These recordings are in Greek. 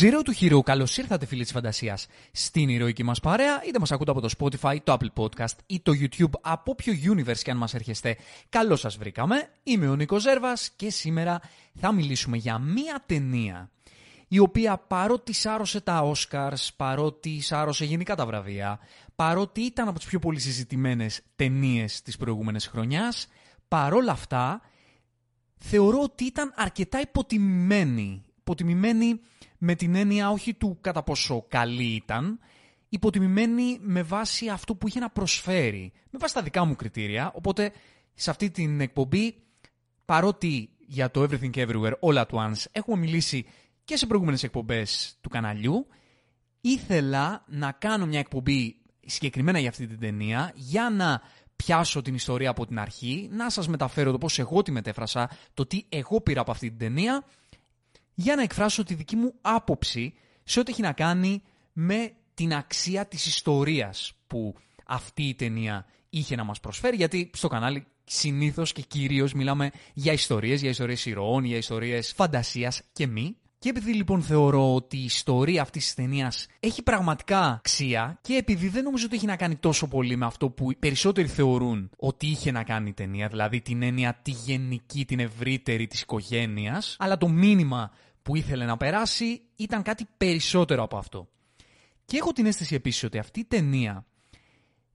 Zero του Hero, καλώς ήρθατε φίλοι της φαντασίας στην ηρωική μας παρέα, είτε μας ακούτε από το Spotify, το Apple Podcast ή το YouTube, από όποιο universe και αν μας έρχεστε. Καλώς σας βρήκαμε. Είμαι ο Νίκος Ζέρβας και σήμερα θα μιλήσουμε για μία ταινία η οποία παρότι σάρωσε τα Oscars, παρότι σάρωσε γενικά τα βραβεία, παρότι ήταν από τις πιο πολύ συζητημένε ταινίες της προηγούμενης χρονιάς, παρόλα αυτά θεωρώ ότι ήταν αρκετά υποτιμημένη. Υποτιμημένη με την έννοια όχι του κατά πόσο καλή ήταν, υποτιμημένη με βάση αυτό που είχε να προσφέρει, με βάση τα δικά μου κριτήρια. Οπότε σε αυτή την εκπομπή, παρότι για το Everything Everywhere All At Once έχουμε μιλήσει και σε προηγούμενες εκπομπές του καναλιού, ήθελα να κάνω μια εκπομπή συγκεκριμένα για αυτή την ταινία, για να πιάσω την ιστορία από την αρχή, να σας μεταφέρω το πώς εγώ τη μετέφρασα, το τι εγώ πήρα από αυτή την ταινία για να εκφράσω τη δική μου άποψη σε ό,τι έχει να κάνει με την αξία της ιστορίας που αυτή η ταινία είχε να μας προσφέρει, γιατί στο κανάλι συνήθως και κυρίως μιλάμε για ιστορίες, για ιστορίες ηρώων, για ιστορίες φαντασίας και μη. Και επειδή λοιπόν θεωρώ ότι η ιστορία αυτής της ταινίας έχει πραγματικά αξία και επειδή δεν νομίζω ότι έχει να κάνει τόσο πολύ με αυτό που οι περισσότεροι θεωρούν ότι είχε να κάνει η ταινία, δηλαδή την έννοια τη γενική, την ευρύτερη της οικογένειας, αλλά το μήνυμα που ήθελε να περάσει ήταν κάτι περισσότερο από αυτό. Και έχω την αίσθηση επίσης ότι αυτή η ταινία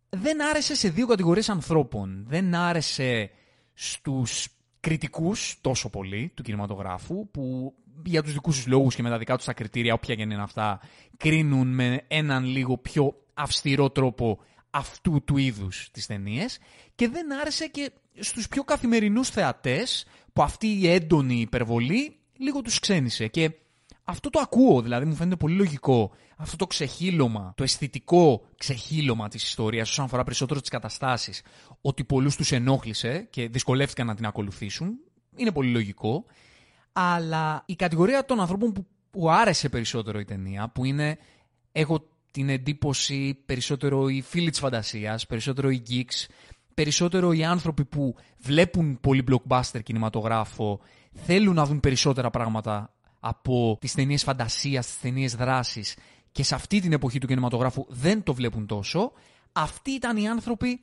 δεν άρεσε σε δύο κατηγορίες ανθρώπων. Δεν άρεσε στους κριτικούς τόσο πολύ του κινηματογράφου που για τους δικούς τους λόγους και με τα δικά τους τα κριτήρια, όποια και είναι αυτά, κρίνουν με έναν λίγο πιο αυστηρό τρόπο αυτού του είδους τις ταινίες. Και δεν άρεσε και στους πιο καθημερινούς θεατές που αυτή η έντονη υπερβολή λίγο τους ξένησε. Και αυτό το ακούω, δηλαδή μου φαίνεται πολύ λογικό αυτό το ξεχύλωμα, το αισθητικό ξεχύλωμα της ιστορίας όσον αφορά περισσότερο τις καταστάσεις, ότι πολλούς τους ενόχλησε και δυσκολεύτηκαν να την ακολουθήσουν, είναι πολύ λογικό, αλλά η κατηγορία των ανθρώπων που, που άρεσε περισσότερο η ταινία, που είναι, έχω την εντύπωση περισσότερο οι φίλοι της φαντασίας, περισσότερο οι geeks, περισσότερο οι άνθρωποι που βλέπουν πολύ blockbuster κινηματογράφο, θέλουν να δουν περισσότερα πράγματα από τις ταινίες φαντασίας, τις ταινίες δράσης και σε αυτή την εποχή του κινηματογράφου δεν το βλέπουν τόσο, αυτοί ήταν οι άνθρωποι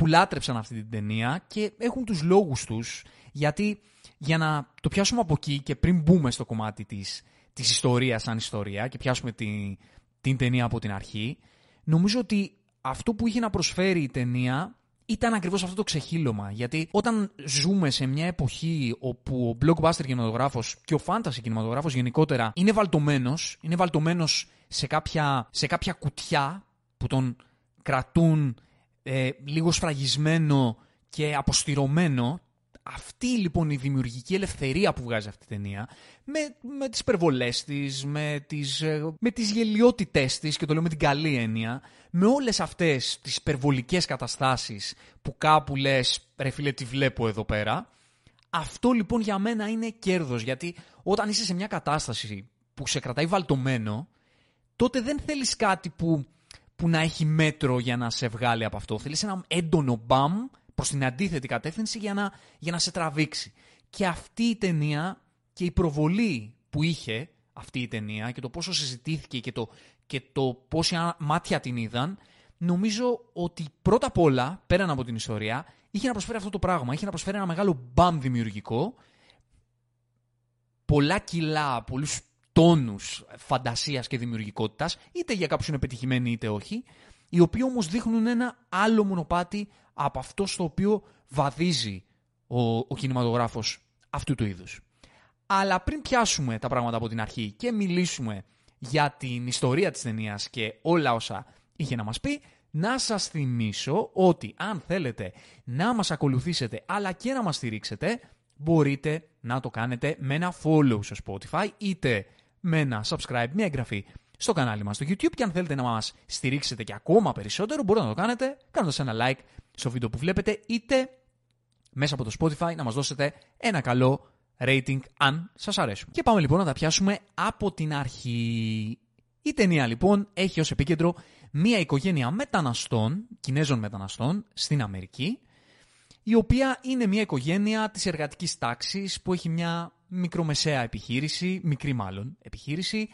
που λάτρεψαν αυτή την ταινία και έχουν τους λόγους τους, γιατί για να το πιάσουμε από εκεί και πριν μπούμε στο κομμάτι της, της ιστορίας σαν ιστορία και πιάσουμε την, την ταινία από την αρχή, νομίζω ότι αυτό που είχε να προσφέρει η ταινία ήταν ακριβώς αυτό το ξεχύλωμα. Γιατί όταν ζούμε σε μια εποχή όπου ο blockbuster κινηματογράφος και ο fantasy κινηματογράφος γενικότερα είναι βαλτωμένος, είναι βαλτωμένος σε κάποια, σε κάποια κουτιά που τον κρατούν ε, λίγο σφραγισμένο και αποστηρωμένο αυτή λοιπόν η δημιουργική ελευθερία που βγάζει αυτή η ταινία, με, με τις υπερβολές της, με τις, ε, με τις γελιότητές της, και το λέω με την καλή έννοια, με όλες αυτές τις υπερβολικές καταστάσεις που κάπου λες, ρε φίλε τι βλέπω εδώ πέρα, αυτό λοιπόν για μένα είναι κέρδος, γιατί όταν είσαι σε μια κατάσταση που σε κρατάει βαλτωμένο, τότε δεν θέλεις κάτι που, που να έχει μέτρο για να σε βγάλει από αυτό. Θέλεις ένα έντονο μπαμ προς την αντίθετη κατεύθυνση για να, για να σε τραβήξει. Και αυτή η ταινία και η προβολή που είχε αυτή η ταινία και το πόσο συζητήθηκε και το, και το πόσα μάτια την είδαν, νομίζω ότι πρώτα απ' όλα, πέραν από την ιστορία, είχε να προσφέρει αυτό το πράγμα. Είχε να προσφέρει ένα μεγάλο μπαμ δημιουργικό, πολλά κιλά, πολλούς τόνους φαντασίας και δημιουργικότητας, είτε για κάποιους είναι πετυχημένοι είτε όχι, οι οποίοι όμως δείχνουν ένα άλλο μονοπάτι από αυτό στο οποίο βαδίζει ο, ο κινηματογράφος αυτού του είδους. Αλλά πριν πιάσουμε τα πράγματα από την αρχή και μιλήσουμε για την ιστορία της ταινίας και όλα όσα είχε να μας πει, να σας θυμίσω ότι αν θέλετε να μας ακολουθήσετε αλλά και να μας στηρίξετε, μπορείτε να το κάνετε με ένα follow στο Spotify είτε με ένα subscribe, μια εγγραφή στο κανάλι μας στο YouTube και αν θέλετε να μας στηρίξετε και ακόμα περισσότερο μπορείτε να το κάνετε κάνοντας ένα like στο βίντεο που βλέπετε είτε μέσα από το Spotify να μας δώσετε ένα καλό rating αν σας αρέσουν. Και πάμε λοιπόν να τα πιάσουμε από την αρχή. Η ταινία λοιπόν έχει ως επίκεντρο μία οικογένεια μεταναστών, Κινέζων μεταναστών στην Αμερική, η οποία είναι μια οικογένεια της εργατικής τάξης που έχει μια μικρομεσαία επιχείρηση, μικρή μάλλον επιχείρηση,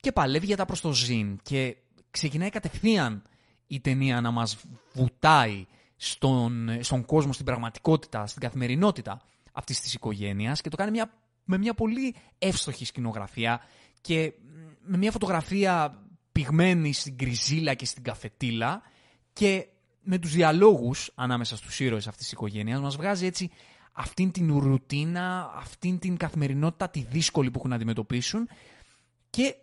και παλεύει για τα προς το ζήν. Και ξεκινάει κατευθείαν η ταινία να μας βουτάει στον, στον κόσμο, στην πραγματικότητα, στην καθημερινότητα αυτής της οικογένειας και το κάνει μια, με μια πολύ εύστοχη σκηνογραφία και με μια φωτογραφία πυγμένη στην κρυζίλα και στην καφετήλα και με τους διαλόγους ανάμεσα στους ήρωες αυτής της οικογένειας μας βγάζει έτσι αυτήν την ρουτίνα, αυτήν την καθημερινότητα τη δύσκολη που έχουν να αντιμετωπίσουν και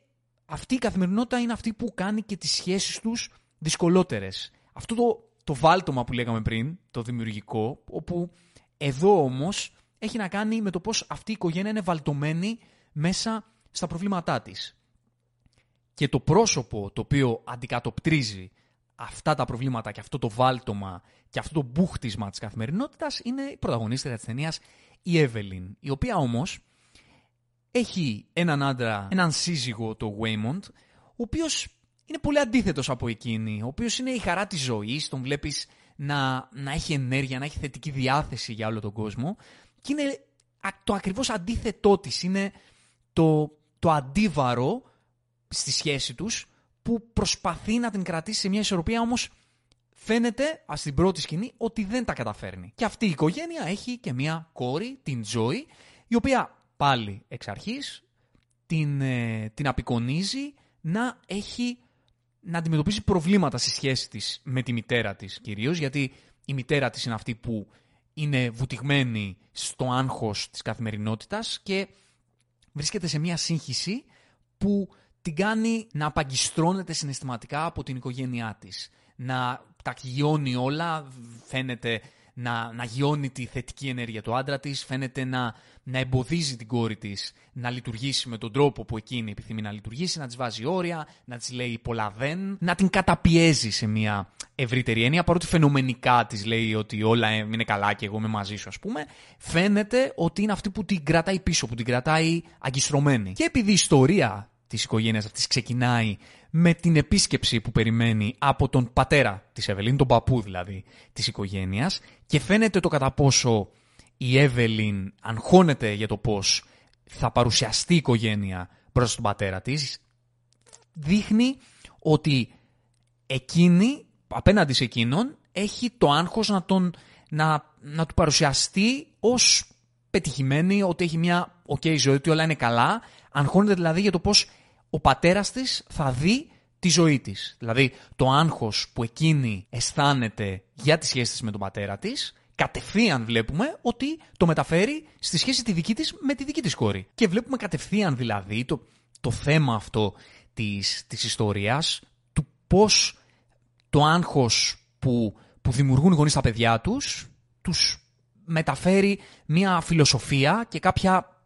αυτή η καθημερινότητα είναι αυτή που κάνει και τις σχέσεις τους δυσκολότερες. Αυτό το, το βάλτομα που λέγαμε πριν, το δημιουργικό, όπου εδώ όμως έχει να κάνει με το πώς αυτή η οικογένεια είναι βαλτωμένη μέσα στα προβλήματά της. Και το πρόσωπο το οποίο αντικατοπτρίζει αυτά τα προβλήματα και αυτό το βάλτομα και αυτό το μπούχτισμα της καθημερινότητας είναι η πρωταγωνίστρια της ταινίας η Εύελιν, η οποία όμως έχει έναν άντρα, έναν σύζυγο, το Waymond, ο οποίος είναι πολύ αντίθετος από εκείνη, ο οποίος είναι η χαρά της ζωής, τον βλέπεις να, να έχει ενέργεια, να έχει θετική διάθεση για όλο τον κόσμο και είναι το ακριβώς αντίθετό της, είναι το, το αντίβαρο στη σχέση τους που προσπαθεί να την κρατήσει σε μια ισορροπία όμως φαίνεται στην πρώτη σκηνή ότι δεν τα καταφέρνει. Και αυτή η οικογένεια έχει και μια κόρη, την Τζόη, η οποία πάλι εξ αρχής την, ε, την απεικονίζει να έχει να αντιμετωπίζει προβλήματα στη σχέση της με τη μητέρα της κυρίως, γιατί η μητέρα της είναι αυτή που είναι βουτυγμένη στο άγχος της καθημερινότητας και βρίσκεται σε μια σύγχυση που την κάνει να απαγκιστρώνεται συναισθηματικά από την οικογένειά της. Να τα γιώνει όλα, φαίνεται να, να γιώνει τη θετική ενέργεια του άντρα της, φαίνεται να, να εμποδίζει την κόρη της να λειτουργήσει με τον τρόπο που εκείνη επιθυμεί να λειτουργήσει, να της βάζει όρια, να της λέει πολλά δεν, να την καταπιέζει σε μια ευρύτερη έννοια, παρότι φαινομενικά της λέει ότι όλα είναι καλά και εγώ είμαι μαζί σου ας πούμε, φαίνεται ότι είναι αυτή που την κρατάει πίσω, που την κρατάει αγκιστρωμένη. Και επειδή η ιστορία της οικογένειας αυτής ξεκινάει με την επίσκεψη που περιμένει από τον πατέρα της Εύελιν, τον παππού δηλαδή της οικογένειας και φαίνεται το κατά πόσο η Εύελιν αγχώνεται για το πώς θα παρουσιαστεί η οικογένεια προς τον πατέρα της δείχνει ότι εκείνη απέναντι σε εκείνον έχει το άγχος να, τον, να, να του παρουσιαστεί ως πετυχημένη, ότι έχει μια ok ζωή, ότι όλα είναι καλά. Αγχώνεται δηλαδή για το πώς ο πατέρας της θα δει τη ζωή της. Δηλαδή το άγχος που εκείνη αισθάνεται για τη σχέση της με τον πατέρα της, κατευθείαν βλέπουμε ότι το μεταφέρει στη σχέση τη δική της με τη δική της κόρη. Και βλέπουμε κατευθείαν δηλαδή το, το θέμα αυτό της, της ιστορίας, του πώς το άγχος που, που δημιουργούν οι γονείς στα παιδιά τους, τους μεταφέρει μια φιλοσοφία και κάποια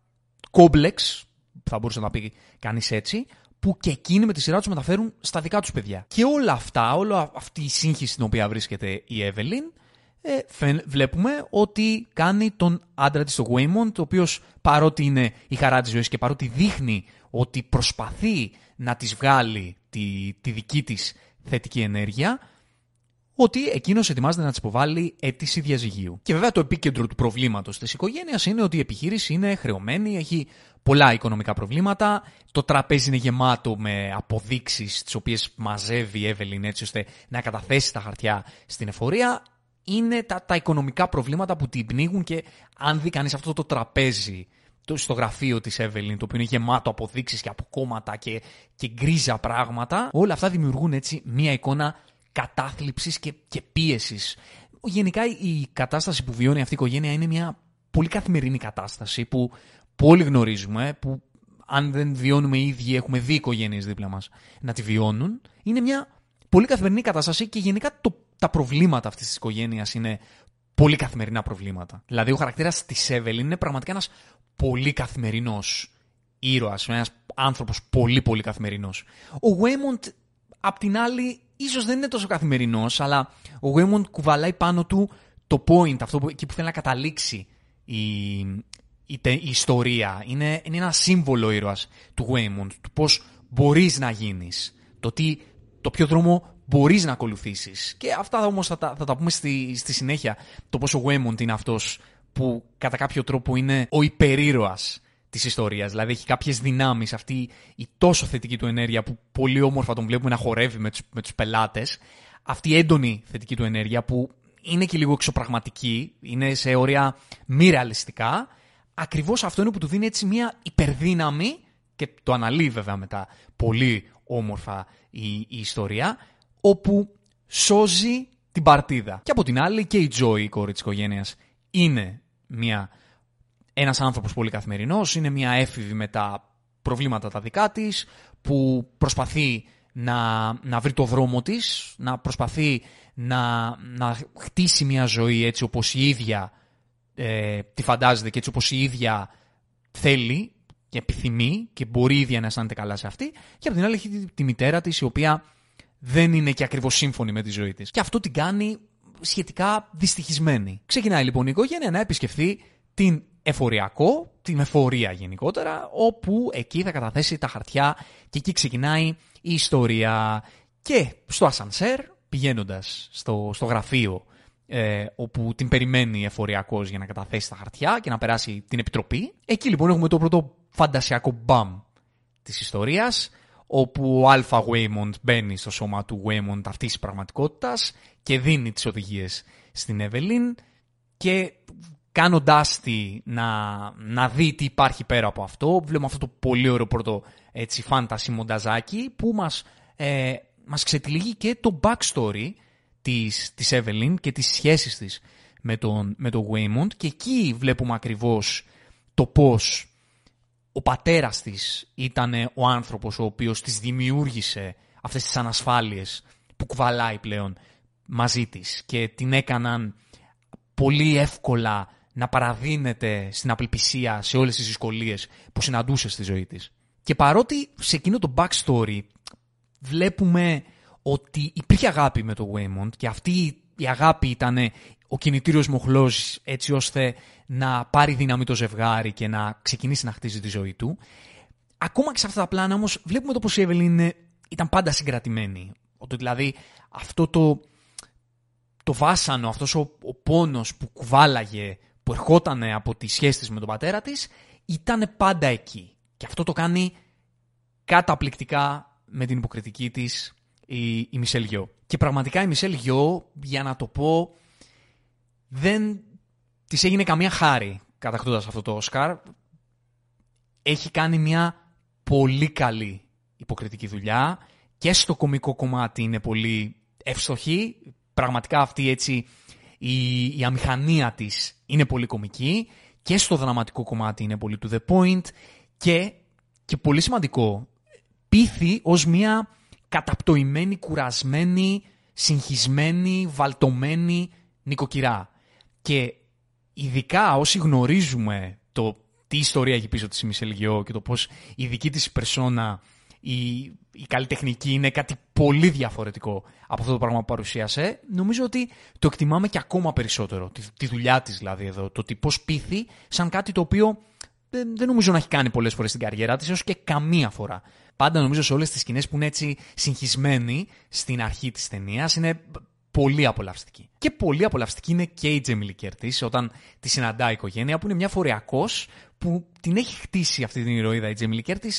κόμπλεξ, θα μπορούσε να πει κανείς έτσι, που και εκείνοι με τη σειρά τους μεταφέρουν στα δικά τους παιδιά. Και όλα αυτά, όλη αυτή η σύγχυση στην οποία βρίσκεται η Εύελιν, ε, βλέπουμε ότι κάνει τον άντρα της, τον Waymond, ο οποίος παρότι είναι η χαρά της ζωής και παρότι δείχνει ότι προσπαθεί να της βγάλει τη, τη δική της θετική ενέργεια, ότι εκείνος ετοιμάζεται να της υποβάλει αίτηση διαζυγίου. Και βέβαια το επίκεντρο του προβλήματος της οικογένειας είναι ότι η επιχείρηση είναι χρεωμένη, έχει πολλά οικονομικά προβλήματα. Το τραπέζι είναι γεμάτο με αποδείξεις τις οποίες μαζεύει η Εύελιν έτσι ώστε να καταθέσει τα χαρτιά στην εφορία. Είναι τα, τα οικονομικά προβλήματα που την πνίγουν και αν δει κανείς αυτό το τραπέζι στο γραφείο της Εύελιν, το οποίο είναι γεμάτο αποδείξεις και αποκόμματα και, και γκρίζα πράγματα, όλα αυτά δημιουργούν έτσι μία εικόνα κατάθλιψης και, και πίεσης. Γενικά η κατάσταση που βιώνει αυτή η οικογένεια είναι μια πολύ καθημερινή κατάσταση που, όλοι γνωρίζουμε, που αν δεν βιώνουμε οι ίδιοι έχουμε δει οικογένειες δίπλα μας να τη βιώνουν. Είναι μια πολύ καθημερινή κατάσταση και γενικά το, τα προβλήματα αυτής της οικογένειας είναι πολύ καθημερινά προβλήματα. Δηλαδή ο χαρακτήρας της Εύελιν είναι πραγματικά ένας πολύ καθημερινός ήρωας, ένας άνθρωπος πολύ πολύ καθημερινός. Ο Βέιμοντ απ' την άλλη ίσως δεν είναι τόσο καθημερινός, αλλά ο Waymond κουβαλάει πάνω του το point, αυτό που, εκεί που θέλει να καταλήξει η, η, η ιστορία. Είναι, είναι ένα σύμβολο ήρωας του Waymond, του πώς μπορείς να γίνεις, το, τι, το ποιο δρόμο μπορείς να ακολουθήσεις. Και αυτά όμως θα τα, θα τα πούμε στη, στη συνέχεια, το πώς ο Waymond είναι αυτός που κατά κάποιο τρόπο είναι ο υπερήρωας της ιστορίας. Δηλαδή έχει κάποιες δυνάμεις αυτή η τόσο θετική του ενέργεια που πολύ όμορφα τον βλέπουμε να χορεύει με τους, με τους πελάτες. Αυτή η έντονη θετική του ενέργεια που είναι και λίγο εξωπραγματική, είναι σε όρια μη ρεαλιστικά. Ακριβώς αυτό είναι που του δίνει έτσι μια υπερδύναμη και το αναλύει βέβαια μετά πολύ όμορφα η, η ιστορία, όπου σώζει την παρτίδα. Και από την άλλη και η Τζόη, η κόρη της οικογένειας, είναι μια, ένας άνθρωπος πολύ καθημερινός, είναι μια έφηβη με τα προβλήματα τα δικά της, που προσπαθεί να, να βρει το δρόμο της, να προσπαθεί να, να χτίσει μια ζωή έτσι όπως η ίδια ε, τη φαντάζεται και έτσι όπως η ίδια θέλει και επιθυμεί και μπορεί η ίδια να αισθάνεται καλά σε αυτή. Και από την άλλη έχει τη, μητέρα της η οποία δεν είναι και ακριβώς σύμφωνη με τη ζωή της. Και αυτό την κάνει σχετικά δυστυχισμένη. Ξεκινάει λοιπόν η οικογένεια να επισκεφθεί την εφοριακό, την εφορία γενικότερα, όπου εκεί θα καταθέσει τα χαρτιά και εκεί ξεκινάει η ιστορία. Και στο ασανσέρ, πηγαίνοντας στο, στο γραφείο ε, όπου την περιμένει εφοριακός για να καταθέσει τα χαρτιά και να περάσει την επιτροπή. Εκεί λοιπόν έχουμε το πρώτο φαντασιακό μπαμ της ιστορίας, όπου ο Αλφα Waymond μπαίνει στο σώμα του Waymond αυτής της πραγματικότητας και δίνει τις οδηγίες στην Εβελίν και κάνοντάς τη να, να δει τι υπάρχει πέρα από αυτό, βλέπουμε αυτό το πολύ ωραίο πρώτο έτσι φάνταση μονταζάκι που μας, ε, μας ξετυλίγει και το backstory της, της Evelyn και τις σχέσεις της με τον, με τον Waymond και εκεί βλέπουμε ακριβώς το πώς ο πατέρας της ήταν ο άνθρωπος ο οποίος της δημιούργησε αυτές τις ανασφάλειες που κουβαλάει πλέον μαζί της και την έκαναν πολύ εύκολα να παραδίνεται στην απελπισία σε όλες τις δυσκολίες που συναντούσε στη ζωή της. Και παρότι σε εκείνο το backstory βλέπουμε ότι υπήρχε αγάπη με το Waymond και αυτή η αγάπη ήταν ο κινητήριος μοχλός έτσι ώστε να πάρει δύναμη το ζευγάρι και να ξεκινήσει να χτίζει τη ζωή του. Ακόμα και σε αυτά τα πλάνα όμως βλέπουμε το πως η Εύελιν ήταν πάντα συγκρατημένη. Ότι δηλαδή αυτό το, το βάσανο, αυτός ο, ο πόνος που κουβάλαγε, που ερχόταν από τη σχέση της με τον πατέρα της, ήταν πάντα εκεί. Και αυτό το κάνει καταπληκτικά με την υποκριτική της η, η Μισελ Γιώ. Και πραγματικά η Μισελ Γιώ, για να το πω, δεν της έγινε καμία χάρη κατακτώντας αυτό το Όσκαρ. Έχει κάνει μια πολύ καλή υποκριτική δουλειά και στο κομικό κομμάτι είναι πολύ εύστοχη. Πραγματικά αυτή έτσι η, η αμηχανία της είναι πολύ κομική και στο δραματικό κομμάτι είναι πολύ to the point και, και πολύ σημαντικό πείθει ως μια καταπτωημένη, κουρασμένη, συγχυσμένη, βαλτωμένη νοικοκυρά. Και ειδικά όσοι γνωρίζουμε το τι ιστορία έχει πίσω της η Μισελγιό και το πώς η δική της περσόνα, η, η καλλιτεχνική είναι κάτι πολύ διαφορετικό από αυτό το πράγμα που παρουσίασε, νομίζω ότι το εκτιμάμε και ακόμα περισσότερο. Τη, τη δουλειά της δηλαδή εδώ, το ότι πώς πείθει σαν κάτι το οποίο δεν, δεν νομίζω να έχει κάνει πολλές φορές στην καριέρα της, έως και καμία φορά. Πάντα νομίζω σε όλες τις σκηνές που είναι έτσι συγχυσμένοι στην αρχή της ταινίας είναι πολύ απολαυστική. Και πολύ απολαυστική είναι και η Τζέιμι Λι Κέρτις όταν τη συναντά η οικογένεια, που είναι μια εφοριακός που την έχει χτίσει αυτή την ηρωίδα η Τζέιμι Λι Κέρτις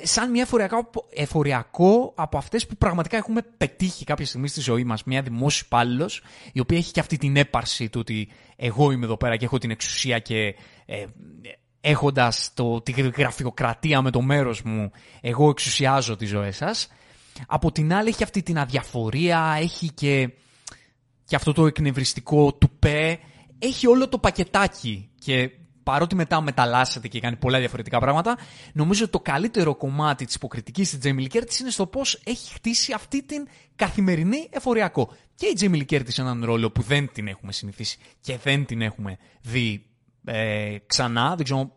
σαν μια εφοριακό, εφοριακό από αυτές που πραγματικά έχουμε πετύχει κάποια στιγμή στη ζωή μας. Μια δημόσια υπάλληλος, η οποία έχει και αυτή την έπαρση του ότι εγώ είμαι εδώ πέρα και έχω την εξουσία και ε, έχοντας τη γραφειοκρατία με το μέρος μου, εγώ εξουσιάζω τις ζωές σας. Από την άλλη έχει αυτή την αδιαφορία, έχει και, και αυτό το εκνευριστικό του πέ, έχει όλο το πακετάκι και παρότι μετά μεταλλάσσεται και κάνει πολλά διαφορετικά πράγματα, νομίζω ότι το καλύτερο κομμάτι της υποκριτικής της Jamie Lee Curtis είναι στο πώς έχει χτίσει αυτή την καθημερινή εφοριακό. Και η Jamie Lee Curtis έναν ρόλο που δεν την έχουμε συνηθίσει και δεν την έχουμε δει ε, ξανά, δεν ξέρω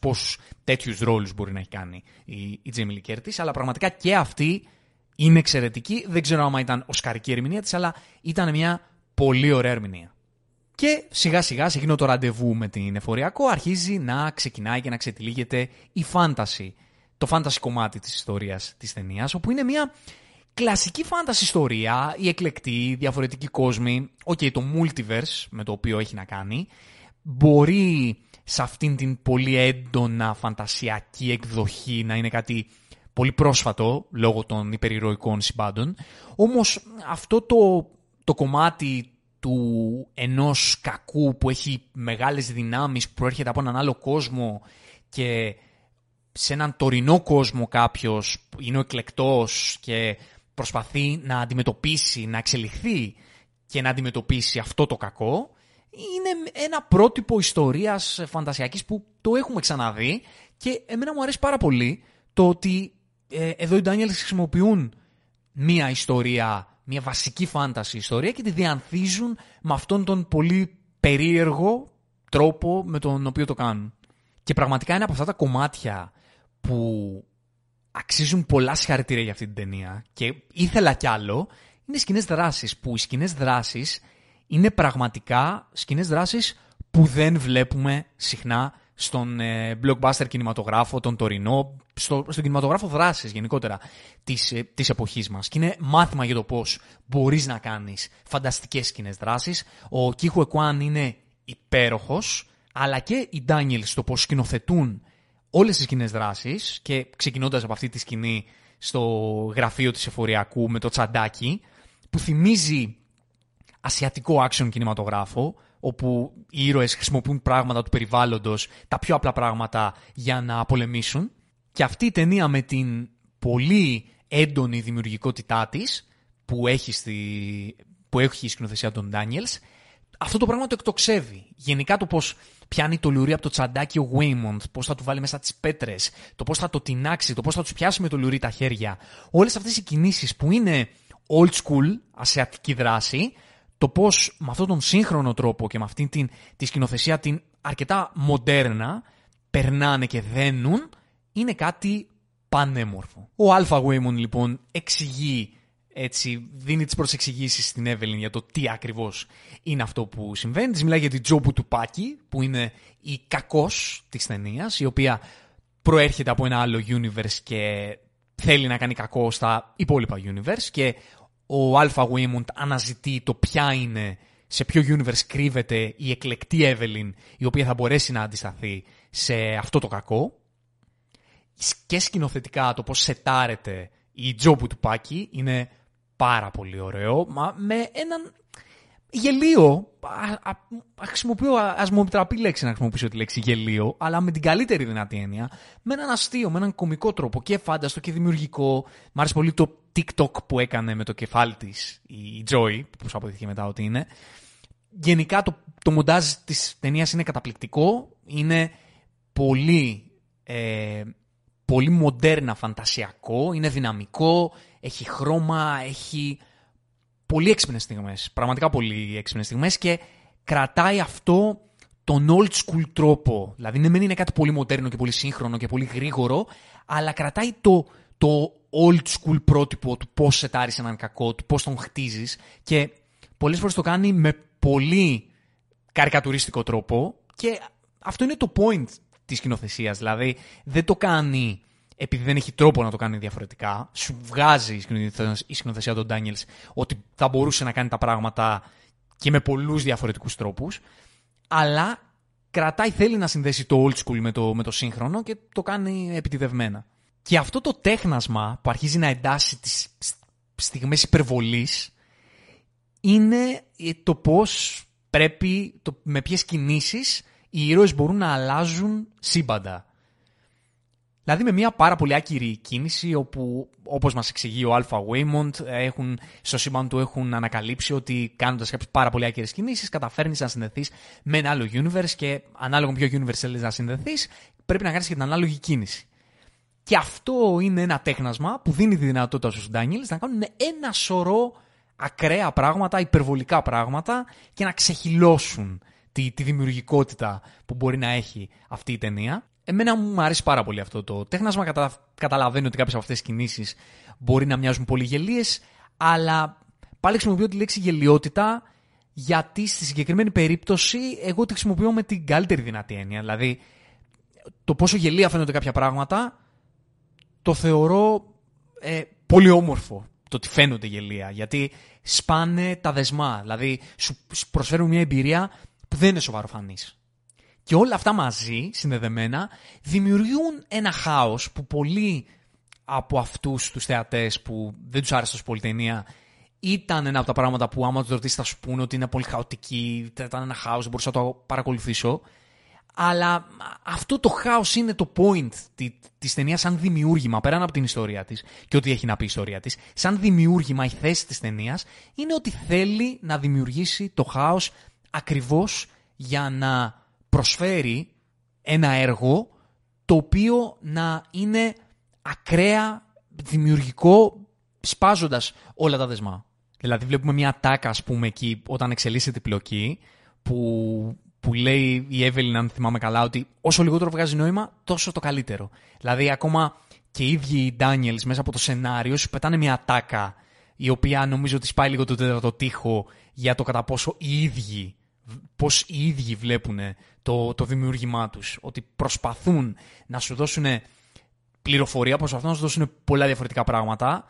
πώς τέτοιους ρόλους μπορεί να έχει κάνει η, η Jamie Lee Curtis, αλλά πραγματικά και αυτή είναι εξαιρετική. Δεν ξέρω άμα ήταν οσκαρική ερμηνεία της, αλλά ήταν μια πολύ ωραία ερμηνεία. Και σιγά σιγά σε εκείνο το ραντεβού με την εφοριακό αρχίζει να ξεκινάει και να ξετυλίγεται η φάνταση. Το φάνταση κομμάτι της ιστορίας της ταινίας, όπου είναι μια κλασική φάνταση ιστορία, η εκλεκτή, η διαφορετική κόσμη, okay, το multiverse με το οποίο έχει να κάνει, μπορεί σε αυτήν την πολύ έντονα φαντασιακή εκδοχή να είναι κάτι πολύ πρόσφατο λόγω των υπερηρωικών συμπάντων. Όμως αυτό το, το κομμάτι του ενός κακού που έχει μεγάλες δυνάμεις που προέρχεται από έναν άλλο κόσμο και σε έναν τωρινό κόσμο κάποιος είναι ο εκλεκτός και προσπαθεί να αντιμετωπίσει, να εξελιχθεί και να αντιμετωπίσει αυτό το κακό, είναι ένα πρότυπο ιστορίας φαντασιακής που το έχουμε ξαναδεί και εμένα μου αρέσει πάρα πολύ το ότι ε, εδώ οι Daniels χρησιμοποιούν μία ιστορία, μία βασική φάνταση ιστορία και τη διανθίζουν με αυτόν τον πολύ περίεργο τρόπο με τον οποίο το κάνουν. Και πραγματικά είναι από αυτά τα κομμάτια που αξίζουν πολλά συγχαρητήρια για αυτή την ταινία και ήθελα κι άλλο, είναι σκηνές δράσει. Που οι σκηνές δράσει είναι πραγματικά σκηνές δράσει που δεν βλέπουμε συχνά στον ε, blockbuster κινηματογράφο, τον τωρινό, στο, στον κινηματογράφο δράσης γενικότερα της, ε, της εποχής μας. Και είναι μάθημα για το πώς μπορείς να κάνεις φανταστικές σκηνές δράσης. Ο Κίχου Εκουάν είναι υπέροχος, αλλά και οι Daniels το πώς σκηνοθετούν όλες τις σκηνές δράσης και ξεκινώντας από αυτή τη σκηνή στο γραφείο της εφοριακού με το τσαντάκι που θυμίζει ασιατικό action κινηματογράφο όπου οι ήρωες χρησιμοποιούν πράγματα του περιβάλλοντος, τα πιο απλά πράγματα για να πολεμήσουν και αυτή η ταινία με την πολύ έντονη δημιουργικότητά της που έχει, στη... που έχει η σκηνοθεσία των Daniels αυτό το πράγμα το εκτοξεύει. Γενικά το πώς πιάνει το λουρί από το τσαντάκι ο Waymond, πώς θα του βάλει μέσα τις πέτρες, το πώς θα το τεινάξει, το πώς θα τους πιάσει με το λουρί τα χέρια. Όλες αυτές οι κινήσεις που είναι old school, ασιατική δράση, το πώς με αυτόν τον σύγχρονο τρόπο και με αυτήν την, τη σκηνοθεσία την αρκετά μοντέρνα περνάνε και δένουν, είναι κάτι πανέμορφο. Ο Αλφα Waymond λοιπόν εξηγεί έτσι, δίνει τις προσεξηγήσεις στην Εύελιν για το τι ακριβώς είναι αυτό που συμβαίνει. Της μιλάει για την Τζόμπου του Πάκη, που είναι η κακός της ταινίας, η οποία προέρχεται από ένα άλλο universe και θέλει να κάνει κακό στα υπόλοιπα universe και ο Alpha Waymond αναζητεί το ποια είναι, σε ποιο universe κρύβεται η εκλεκτή Εύελιν η οποία θα μπορέσει να αντισταθεί σε αυτό το κακό. Και σκηνοθετικά το πώς σετάρεται η Τζόμπου του Πάκη είναι πάρα πολύ ωραίο, μα με έναν γελίο. Α, α, χρησιμοποιώ, ας μου επιτραπεί λέξη να χρησιμοποιήσω τη λέξη γελίο, αλλά με την καλύτερη δυνατή έννοια, με έναν αστείο, με έναν κομικό τρόπο και φάνταστο και δημιουργικό. Μ' άρεσε πολύ το TikTok που έκανε με το κεφάλι της η Joy, που αποδείχθηκε μετά ότι είναι. Γενικά το, το μοντάζ της ταινίας είναι καταπληκτικό. Είναι πολύ, ε, πολύ μοντέρνα φαντασιακό, είναι δυναμικό, έχει χρώμα, έχει πολύ έξυπνες στιγμές. Πραγματικά πολύ έξυπνες στιγμές και κρατάει αυτό τον old school τρόπο. Δηλαδή, ναι, είναι κάτι πολύ μοντέρνο και πολύ σύγχρονο και πολύ γρήγορο, αλλά κρατάει το, το old school πρότυπο του πώς σετάρεις έναν κακό, του πώς τον χτίζεις και πολλές φορές το κάνει με πολύ καρικατουριστικό τρόπο και αυτό είναι το point της σκηνοθεσίας. Δηλαδή, δεν το κάνει επειδή δεν έχει τρόπο να το κάνει διαφορετικά, σου βγάζει η σκηνοθεσία των Daniels ότι θα μπορούσε να κάνει τα πράγματα και με πολλούς διαφορετικούς τρόπους, αλλά κρατάει, θέλει να συνδέσει το old school με το, με το σύγχρονο και το κάνει επιτιδευμένα. Και αυτό το τέχνασμα που αρχίζει να εντάσσει τις στιγμές υπερβολής είναι το πώς πρέπει, το, με ποιες κινήσεις οι ήρωες μπορούν να αλλάζουν σύμπαντα. Δηλαδή με μια πάρα πολύ άκυρη κίνηση όπου όπως μας εξηγεί ο Alpha Waymond έχουν, στο σύμπαν του έχουν ανακαλύψει ότι κάνοντας κάποιες πάρα πολύ άκυρες κινήσεις καταφέρνεις να συνδεθείς με ένα άλλο universe και ανάλογα με ποιο universe θέλεις να συνδεθείς πρέπει να κάνεις και την ανάλογη κίνηση. Και αυτό είναι ένα τέχνασμα που δίνει τη δυνατότητα στους Daniels να κάνουν ένα σωρό ακραία πράγματα, υπερβολικά πράγματα και να ξεχυλώσουν τη, τη δημιουργικότητα που μπορεί να έχει αυτή η ταινία. Εμένα μου αρέσει πάρα πολύ αυτό το τέχνασμα. Κατα... Καταλαβαίνω ότι κάποιες από αυτές τις κινήσεις μπορεί να μοιάζουν πολύ γελίες, αλλά πάλι χρησιμοποιώ τη λέξη γελιότητα γιατί στη συγκεκριμένη περίπτωση εγώ τη χρησιμοποιώ με την καλύτερη δυνατή έννοια. Δηλαδή, το πόσο γελία φαίνονται κάποια πράγματα το θεωρώ ε, πολύ όμορφο το ότι φαίνονται γελία. Γιατί σπάνε τα δεσμά. Δηλαδή, σου προσφέρουν μια εμπειρία που δεν είναι σοβαροφανής. Και όλα αυτά μαζί, συνδεδεμένα, δημιουργούν ένα χάος που πολλοί από αυτούς τους θεατές που δεν τους άρεσε τόσο πολύ ταινία ήταν ένα από τα πράγματα που άμα τους ρωτήσεις θα σου πούνε ότι είναι πολύ χαοτική, ήταν ένα χάος, δεν μπορούσα να το παρακολουθήσω. Αλλά αυτό το χάος είναι το point της ταινίας σαν δημιούργημα, πέραν από την ιστορία της και ό,τι έχει να πει η ιστορία της. Σαν δημιούργημα η θέση της ταινίας είναι ότι θέλει να δημιουργήσει το χάος ακριβώς για να προσφέρει ένα έργο το οποίο να είναι ακραία δημιουργικό σπάζοντας όλα τα δεσμά. Δηλαδή βλέπουμε μια τάκα ας πούμε εκεί όταν εξελίσσεται η πλοκή που που λέει η Εύελιν, αν θυμάμαι καλά, ότι όσο λιγότερο βγάζει νόημα, τόσο το καλύτερο. Δηλαδή, ακόμα και οι ίδιοι οι Daniels μέσα από το σενάριο σου πετάνε μια τάκα η οποία νομίζω ότι σπάει λίγο το τέταρτο τείχο για το κατά πόσο οι ίδιοι, πώς οι ίδιοι βλέπουν το, το δημιούργημά τους. Ότι προσπαθούν να σου δώσουν πληροφορία, προσπαθούν να σου δώσουν πολλά διαφορετικά πράγματα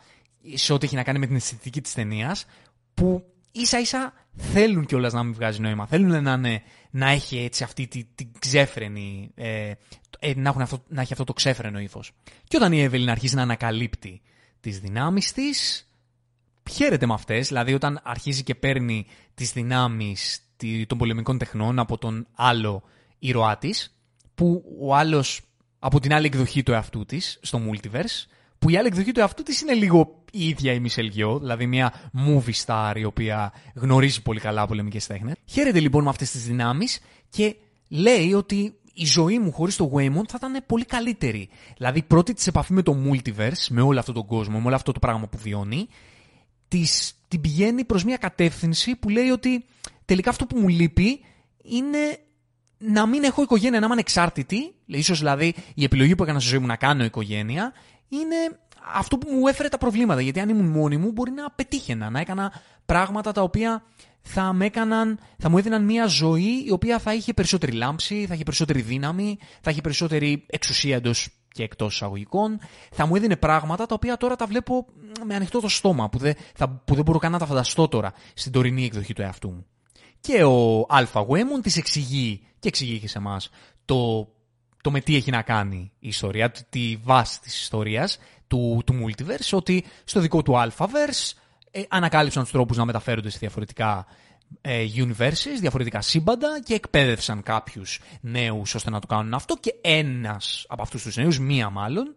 σε ό,τι έχει να κάνει με την αισθητική της ταινίας, που ίσα ίσα θέλουν κιόλας να μην βγάζει νόημα. Θέλουν να, είναι, να έχει έτσι αυτή την τη ξέφρενη. Ε, ε, να, έχουν αυτό, να έχει αυτό το ξέφρενο ύφος. Και όταν η Εύελιν αρχίζει να ανακαλύπτει τις δυνάμεις της, χαίρεται με αυτές. Δηλαδή, όταν αρχίζει και παίρνει τις δυνάμεις των πολεμικών τεχνών από τον άλλο ήρωά της, που ο άλλος από την άλλη εκδοχή του εαυτού της, στο multiverse, που η άλλη εκδοχή του εαυτού της είναι λίγο η ίδια η Μισελ Γιώ, δηλαδή μια movie star η οποία γνωρίζει πολύ καλά πολεμικέ τέχνε. Χαίρεται λοιπόν με αυτές τις δυνάμεις και λέει ότι η ζωή μου χωρίς το Waymond θα ήταν πολύ καλύτερη. Δηλαδή, πρώτη της επαφή με το multiverse, με όλο αυτό τον κόσμο, με όλο αυτό το πράγμα που βιώνει, της, την πηγαίνει προς μια κατεύθυνση που λέει ότι τελικά αυτό που μου λείπει είναι να μην έχω οικογένεια, να είμαι ανεξάρτητη. Ίσως δηλαδή η επιλογή που έκανα στη ζωή μου να κάνω οικογένεια είναι αυτό που μου έφερε τα προβλήματα. Γιατί αν ήμουν μόνη μου, μπορεί να πετύχαινα, να έκανα πράγματα τα οποία θα, με έκαναν, θα μου έδιναν μια ζωή η οποία θα είχε περισσότερη λάμψη, θα είχε περισσότερη δύναμη, θα είχε περισσότερη εξουσία εντός και εκτός εισαγωγικών. Θα μου έδινε πράγματα τα οποία τώρα τα βλέπω με ανοιχτό το στόμα, που δεν, θα, που δεν μπορώ καν να τα φανταστώ τώρα στην τωρινή εκδοχή του εαυτού μου. Και ο Αλφα Γουέμον της εξηγεί και εξηγεί και σε εμάς το το με τι έχει να κάνει η ιστορία, τη βάση της ιστορίας του, του multiverse, ότι στο δικό του Alphaverse ε, ανακάλυψαν τους τρόπους να μεταφέρονται σε διαφορετικά ε, universes, διαφορετικά σύμπαντα και εκπαίδευσαν κάποιους νέους ώστε να το κάνουν αυτό και ένας από αυτούς τους νέους, μία μάλλον,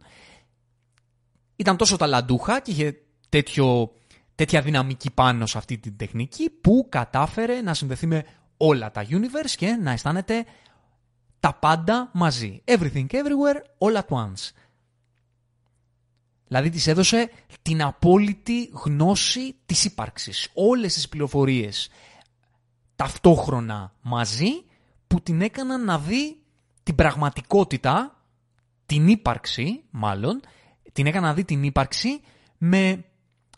ήταν τόσο ταλαντούχα και είχε τέτοιο, τέτοια δυναμική πάνω σε αυτή την τεχνική που κατάφερε να συνδεθεί με όλα τα universe και να αισθάνεται τα πάντα μαζί. Everything everywhere all at once. Δηλαδή της έδωσε την απόλυτη γνώση της ύπαρξης. Όλες τις πληροφορίες ταυτόχρονα μαζί που την έκαναν να δει την πραγματικότητα, την ύπαρξη μάλλον, την έκαναν να δει την ύπαρξη με,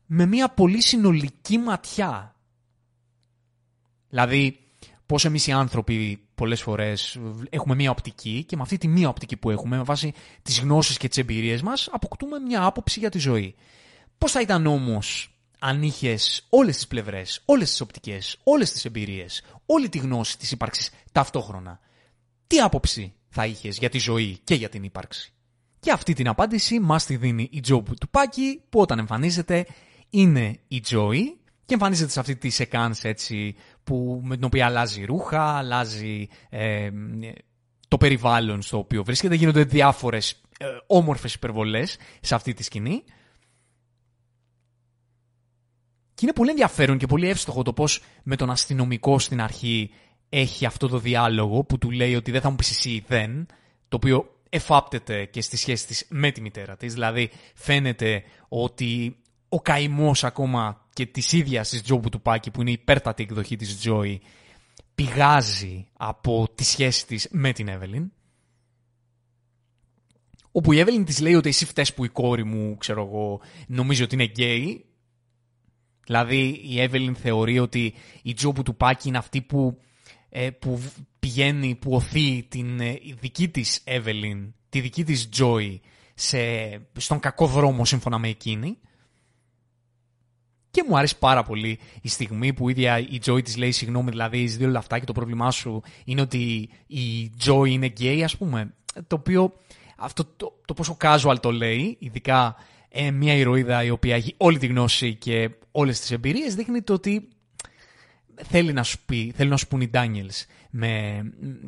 με μια πολύ συνολική ματιά. Δηλαδή, πώς εμείς οι άνθρωποι πολλές φορές έχουμε μία οπτική και με αυτή τη μία οπτική που έχουμε, με βάση τις γνώσεις και τις εμπειρίες μας, αποκτούμε μια άποψη για τη ζωή. Πώς θα ήταν όμως αν είχες όλες τις πλευρές, όλες τις οπτικές, όλες τις εμπειρίες, όλη τη γνώση της ύπαρξης ταυτόχρονα; Τι άποψη θα είχες για τη ζωή και για την ύπαρξη; Και αυτή την απάντηση μας τη δίνει η Τζο του Πάκη, που όταν εμφανίζεται είναι η Τζόη και εμφανίζεται σε αυτή τη σεκάνς έτσι που, με την οποία αλλάζει ρούχα, αλλάζει ε, το περιβάλλον στο οποίο βρίσκεται, γίνονται διάφορες ε, όμορφες υπερβολές σε αυτή τη σκηνή. Και είναι πολύ ενδιαφέρον και πολύ εύστοχο το πώς με τον αστυνομικό στην αρχή έχει αυτό το διάλογο που του λέει ότι δεν θα μου πεις εσύ δεν, το οποίο εφάπτεται και στη σχέση της με τη μητέρα της. Δηλαδή φαίνεται ότι ο καημός ακόμα και της ίδιας της Τζο Μπουτουπάκη, που είναι η υπέρτατη εκδοχή της Τζόι, πηγάζει από τη σχέση της με την Εύελιν. Όπου η Εύελιν της λέει ότι εσύ φταίει που η κόρη μου, ξέρω εγώ, νομίζει ότι είναι γκέι. Δηλαδή η Εύελιν θεωρεί ότι η Τζο Μπουτουπάκη είναι αυτή που, ε, που πηγαίνει, που οθεί την ε, δική της Εύελιν, τη δική της Τζόι, στον κακό δρόμο σύμφωνα με εκείνη Και μου άρεσε πάρα πολύ η στιγμή που η ίδια η Joy της λέει συγγνώμη, δηλαδή είσαι δύο λεφτά και το πρόβλημά σου είναι ότι η Joy είναι γκέι, ας πούμε. Το οποίο αυτό το, το πόσο casual το λέει, ειδικά ε, μια ηρωίδα η οποία έχει όλη τη γνώση και όλες τις εμπειρίες, δείχνει το ότι θέλει να σου, πει, θέλει να σου πούν οι Daniels με,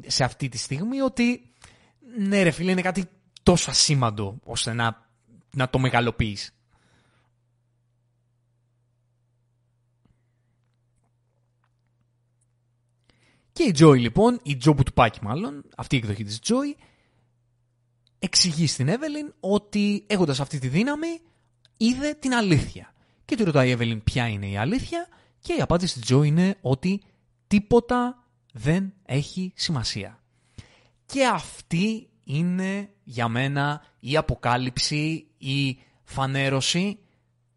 σε αυτή τη στιγμή ότι ναι ρε φίλε είναι κάτι τόσο ασήμαντο ώστε να, να το μεγαλοποιείς. Και η Joy λοιπόν, η Joe Μπουτουπάκη μάλλον, αυτή η εκδοχή της Joy, εξηγεί στην Εύελιν ότι έχοντας αυτή τη δύναμη είδε την αλήθεια. Και του ρωτάει η Εύελιν ποια είναι η αλήθεια και η απάντηση της Joy είναι ότι τίποτα δεν έχει σημασία. Και αυτή είναι για μένα η αποκάλυψη, η φανέρωση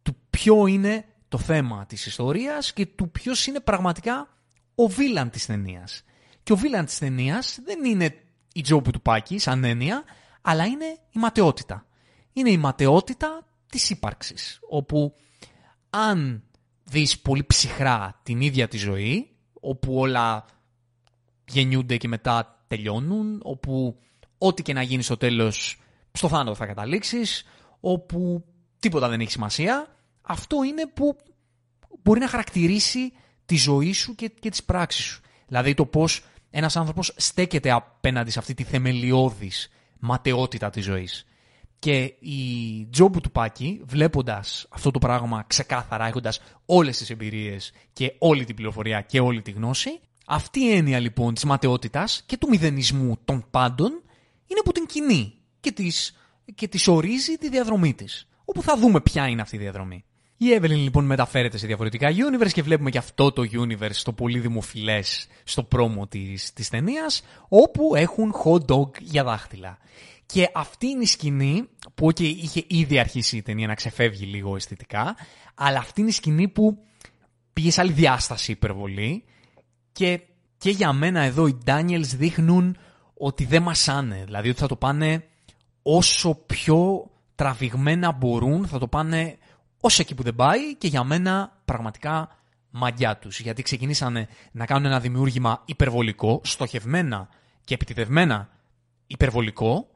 του ποιο είναι το θέμα της ιστορίας και του ποιος είναι πραγματικά ο βίλαν της ταινίας. Και ο βίλαν της ταινίας δεν είναι η Τζο Πουτουπάκη σαν έννοια, αλλά είναι η ματαιότητα. Είναι η ματαιότητα της ύπαρξης, όπου αν δεις πολύ ψυχρά την ίδια τη ζωή, όπου όλα γεννιούνται και μετά τελειώνουν, όπου ό,τι και να γίνει στο τέλος στο θάνατο θα καταλήξεις, όπου τίποτα δεν έχει σημασία, αυτό είναι που μπορεί να χαρακτηρίσει τη ζωή σου και, και τις πράξεις σου. Δηλαδή το πώς ένας άνθρωπος στέκεται απέναντι σε αυτή τη θεμελιώδης ματαιότητα της ζωής. Και η Τζόμπου του Πάκη, βλέποντας αυτό το πράγμα ξεκάθαρα, έχοντας όλες τις εμπειρίες και όλη την πληροφορία και όλη τη γνώση, αυτή η έννοια λοιπόν της ματαιότητας και του μηδενισμού των πάντων είναι που την κινεί και της, και της ορίζει τη διαδρομή της. Όπου θα δούμε ποια είναι αυτή η διαδρομή. Η Evelyn λοιπόν μεταφέρεται σε διαφορετικά universe και βλέπουμε και αυτό το universe το πολύ δημοφιλές στο πρόμο της, της ταινίας, όπου έχουν hot dog για δάχτυλα. Και αυτή είναι η σκηνή που okay, είχε ήδη αρχίσει η ταινία να ξεφεύγει λίγο αισθητικά, αλλά αυτή είναι η σκηνή που πήγε σε άλλη διάσταση υπερβολή και, και για μένα εδώ οι Daniels δείχνουν ότι δεν μασάνε, δηλαδή ότι θα το πάνε όσο πιο τραβηγμένα μπορούν, θα το πάνε όσο εκεί που δεν πάει και για μένα πραγματικά μαγιά τους. Γιατί ξεκινήσανε να κάνουν ένα δημιούργημα υπερβολικό, στοχευμένα και επιτιδευμένα υπερβολικό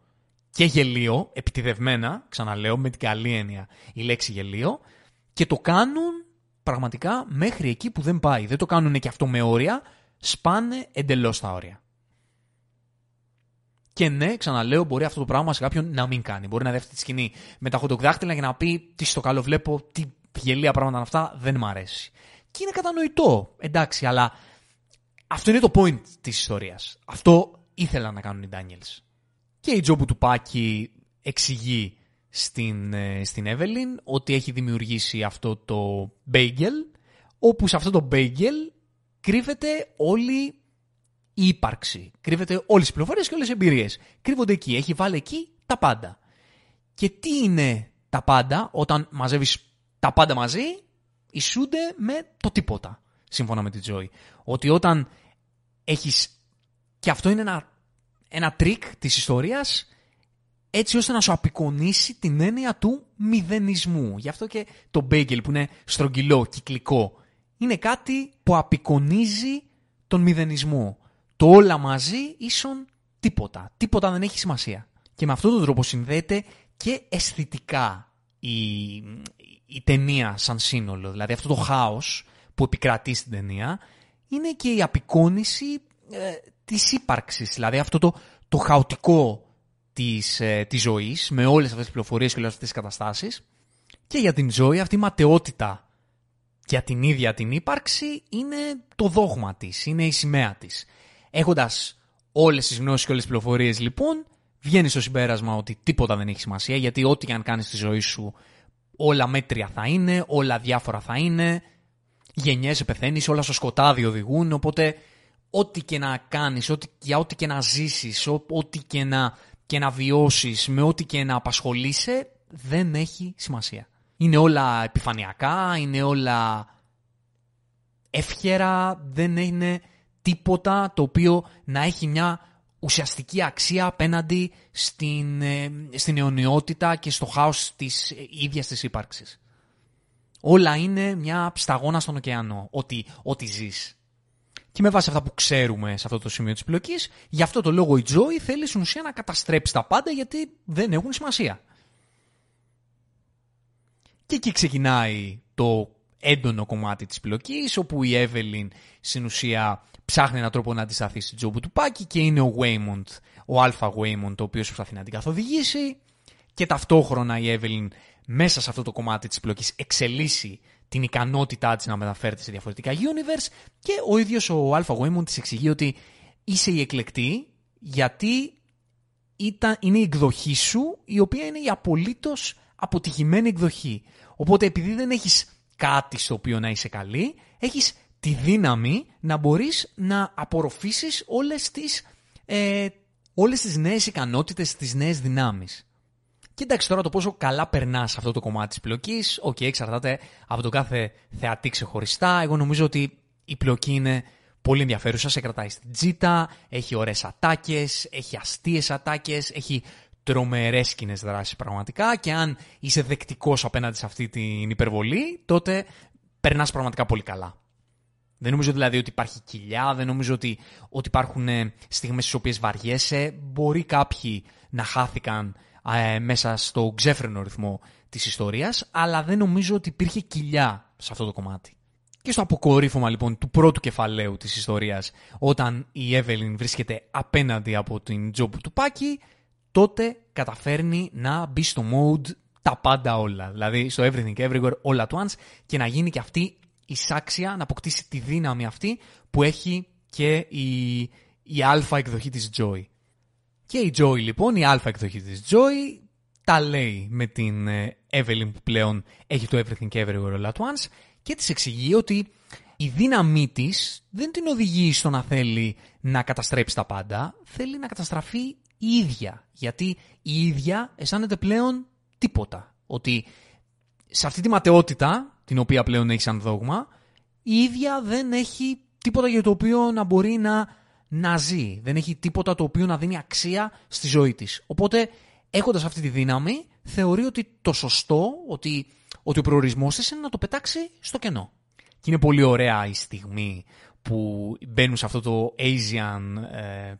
και γελίο, επιτιδευμένα, ξαναλέω με την καλή έννοια η λέξη γελίο, και το κάνουν πραγματικά μέχρι εκεί που δεν πάει. Δεν το κάνουν και αυτό με όρια, σπάνε εντελώς τα όρια. Και ναι, ξαναλέω, μπορεί αυτό το πράγμα σε κάποιον να μην κάνει. Μπορεί να δέχεται τη σκηνή με τα χοντοκδάχτυλα για να πει τι στο καλό βλέπω, τι γελία πράγματα είναι αυτά, δεν μ' αρέσει. Και είναι κατανοητό, εντάξει, αλλά αυτό είναι το point της ιστορίας. Αυτό ήθελαν να κάνουν οι Daniels. Και η Τζόμπου του Πάκη εξηγεί στην, ε, στην Evelyn ότι έχει δημιουργήσει αυτό το bagel, όπου σε αυτό το bagel κρύβεται όλη η ύπαρξη. Κρύβεται όλες τις πληροφορίες και όλες τις εμπειρίες. Κρύβονται εκεί. Έχει βάλει εκεί τα πάντα. Και τι είναι τα πάντα όταν μαζεύεις τα πάντα μαζί, ισούνται με το τίποτα. Σύμφωνα με τη Τζόη. Ότι όταν έχεις. Και αυτό είναι ένα, ένα τρικ της ιστορίας έτσι ώστε να σου απεικονίσει την έννοια του μηδενισμού. Γι' αυτό και το bagel που είναι στρογγυλό, κυκλικό, είναι κάτι που απεικονίζει τον μηδενισμό το όλα μαζί ίσον τίποτα. Τίποτα δεν έχει σημασία. Και με αυτόν τον τρόπο συνδέεται και αισθητικά η, η ταινία σαν σύνολο. Δηλαδή αυτό το χάος που επικρατεί στην ταινία είναι και η απεικόνηση ε, της ύπαρξης. Δηλαδή αυτό το, το χαοτικό της, ε, της ζωής με όλες αυτές τις πληροφορίες και όλες αυτές τις καταστάσεις και για την ζωή αυτή η ματαιότητα για την ίδια την ύπαρξη είναι το δόγμα της, είναι η σημαία της. Έχοντας όλες τις γνώσεις και όλες τις πληροφορίες, λοιπόν, βγαίνει στο συμπέρασμα ότι τίποτα δεν έχει σημασία, γιατί ό,τι και αν κάνεις στη ζωή σου, όλα μέτρια θα είναι, όλα διάφορα θα είναι, γενιέσαι, πεθαίνεις, όλα στο σκοτάδι οδηγούν. Οπότε, ό,τι και να κάνεις, ό,τι, για ό,τι και να ζήσεις, ό,τι και να, και να βιώσεις, με ό,τι και να απασχολείσαι, δεν έχει σημασία. Είναι όλα επιφανειακά, είναι όλα εύχερα, δεν είναι τίποτα το οποίο να έχει μια ουσιαστική αξία απέναντι στην, ε, στην αιωνιότητα και στο χάος της ίδιας της ύπαρξης. Όλα είναι μια σταγόνα στον ωκεανό, ό,τι, ό,τι ζεις. Και με βάση αυτά που ξέρουμε σε αυτό το σημείο της πλοκής, γι' αυτό το λόγο η Τζόη θέλει στην ουσία να καταστρέψει τα πάντα γιατί δεν έχουν σημασία. Και εκεί ξεκινάει το έντονο κομμάτι της πλοκής, όπου η Εύελιν στην ουσία ψάχνει έναν τρόπο να αντισταθείς στην Τζόμπου του Πάκη και είναι ο Waymond, ο Αλφα Waymond, ο οποίος προσπαθεί να την καθοδηγήσει και ταυτόχρονα η Εύελιν μέσα σε αυτό το κομμάτι της πλοκής εξελίσσει την ικανότητά της να μεταφέρεται σε διαφορετικά universe και ο ίδιος ο Αλφα Waymond της εξηγεί ότι είσαι η εκλεκτή γιατί ήταν, είναι η εκδοχή σου η οποία είναι η απολύτως αποτυχημένη εκδοχή. Οπότε επειδή δεν έχεις κάτι στο οποίο να είσαι καλή, έχεις τη δύναμη να μπορείς να απορροφήσεις όλες τις, ε, όλες τις νέες ικανότητες, τις νέες δυνάμεις. Και εντάξει τώρα το πόσο καλά περνάς αυτό το κομμάτι της πλοκής, OK, okay, εξαρτάται από το κάθε θεατή ξεχωριστά. Εγώ νομίζω ότι η πλοκή είναι πολύ ενδιαφέρουσα, σε κρατάει στην τζίτα, έχει ωραίες ατάκες, έχει αστείες ατάκες, έχει τρομερές κοινέ δράσει πραγματικά. Και αν είσαι δεκτικός απέναντι σε αυτή την υπερβολή, τότε περνάς πραγματικά πολύ καλά. Δεν νομίζω δηλαδή ότι υπάρχει κοιλιά, δεν νομίζω ότι, ότι υπάρχουν ε, στιγμές στις οποίες βαριέσαι. Μπορεί κάποιοι να χάθηκαν ε, μέσα στο ξέφρενο ρυθμό της ιστορίας, αλλά δεν νομίζω ότι υπήρχε κοιλιά σε αυτό το κομμάτι. Και στο αποκορύφωμα λοιπόν του πρώτου κεφαλαίου της ιστορίας, όταν η Εύελιν βρίσκεται απέναντι από την τζόμπου του Πάκη, τότε καταφέρνει να μπει στο mode τα πάντα όλα. Δηλαδή στο everything everywhere all at once και να γίνει και αυτή η σάξια, να αποκτήσει τη δύναμη αυτή που έχει και η, η αλφα εκδοχή της Joy. Και η Joy λοιπόν, η αλφα εκδοχή της Joy, τα λέει με την ε, Evelyn που πλέον έχει το Everything Everywhere All At Once και της εξηγεί ότι η δύναμή της δεν την οδηγεί στο να θέλει να καταστρέψει τα πάντα, θέλει να καταστραφεί η ίδια. Γιατί η ίδια αισθάνεται πλέον τίποτα. Ότι σε αυτή τη ματαιότητα, την οποία πλέον έχεις σαν δόγμα, η ίδια δεν έχει τίποτα για το οποίο να μπορεί να να ζει. Δεν έχει τίποτα το οποίο να δίνει αξία στη ζωή της. Οπότε, έχοντας αυτή τη δύναμη, θεωρεί ότι το σωστό, ότι, ότι ο προορισμός της είναι να το πετάξει στο κενό. Και είναι πολύ ωραία η στιγμή που μπαίνουν σε αυτό το Asian ε,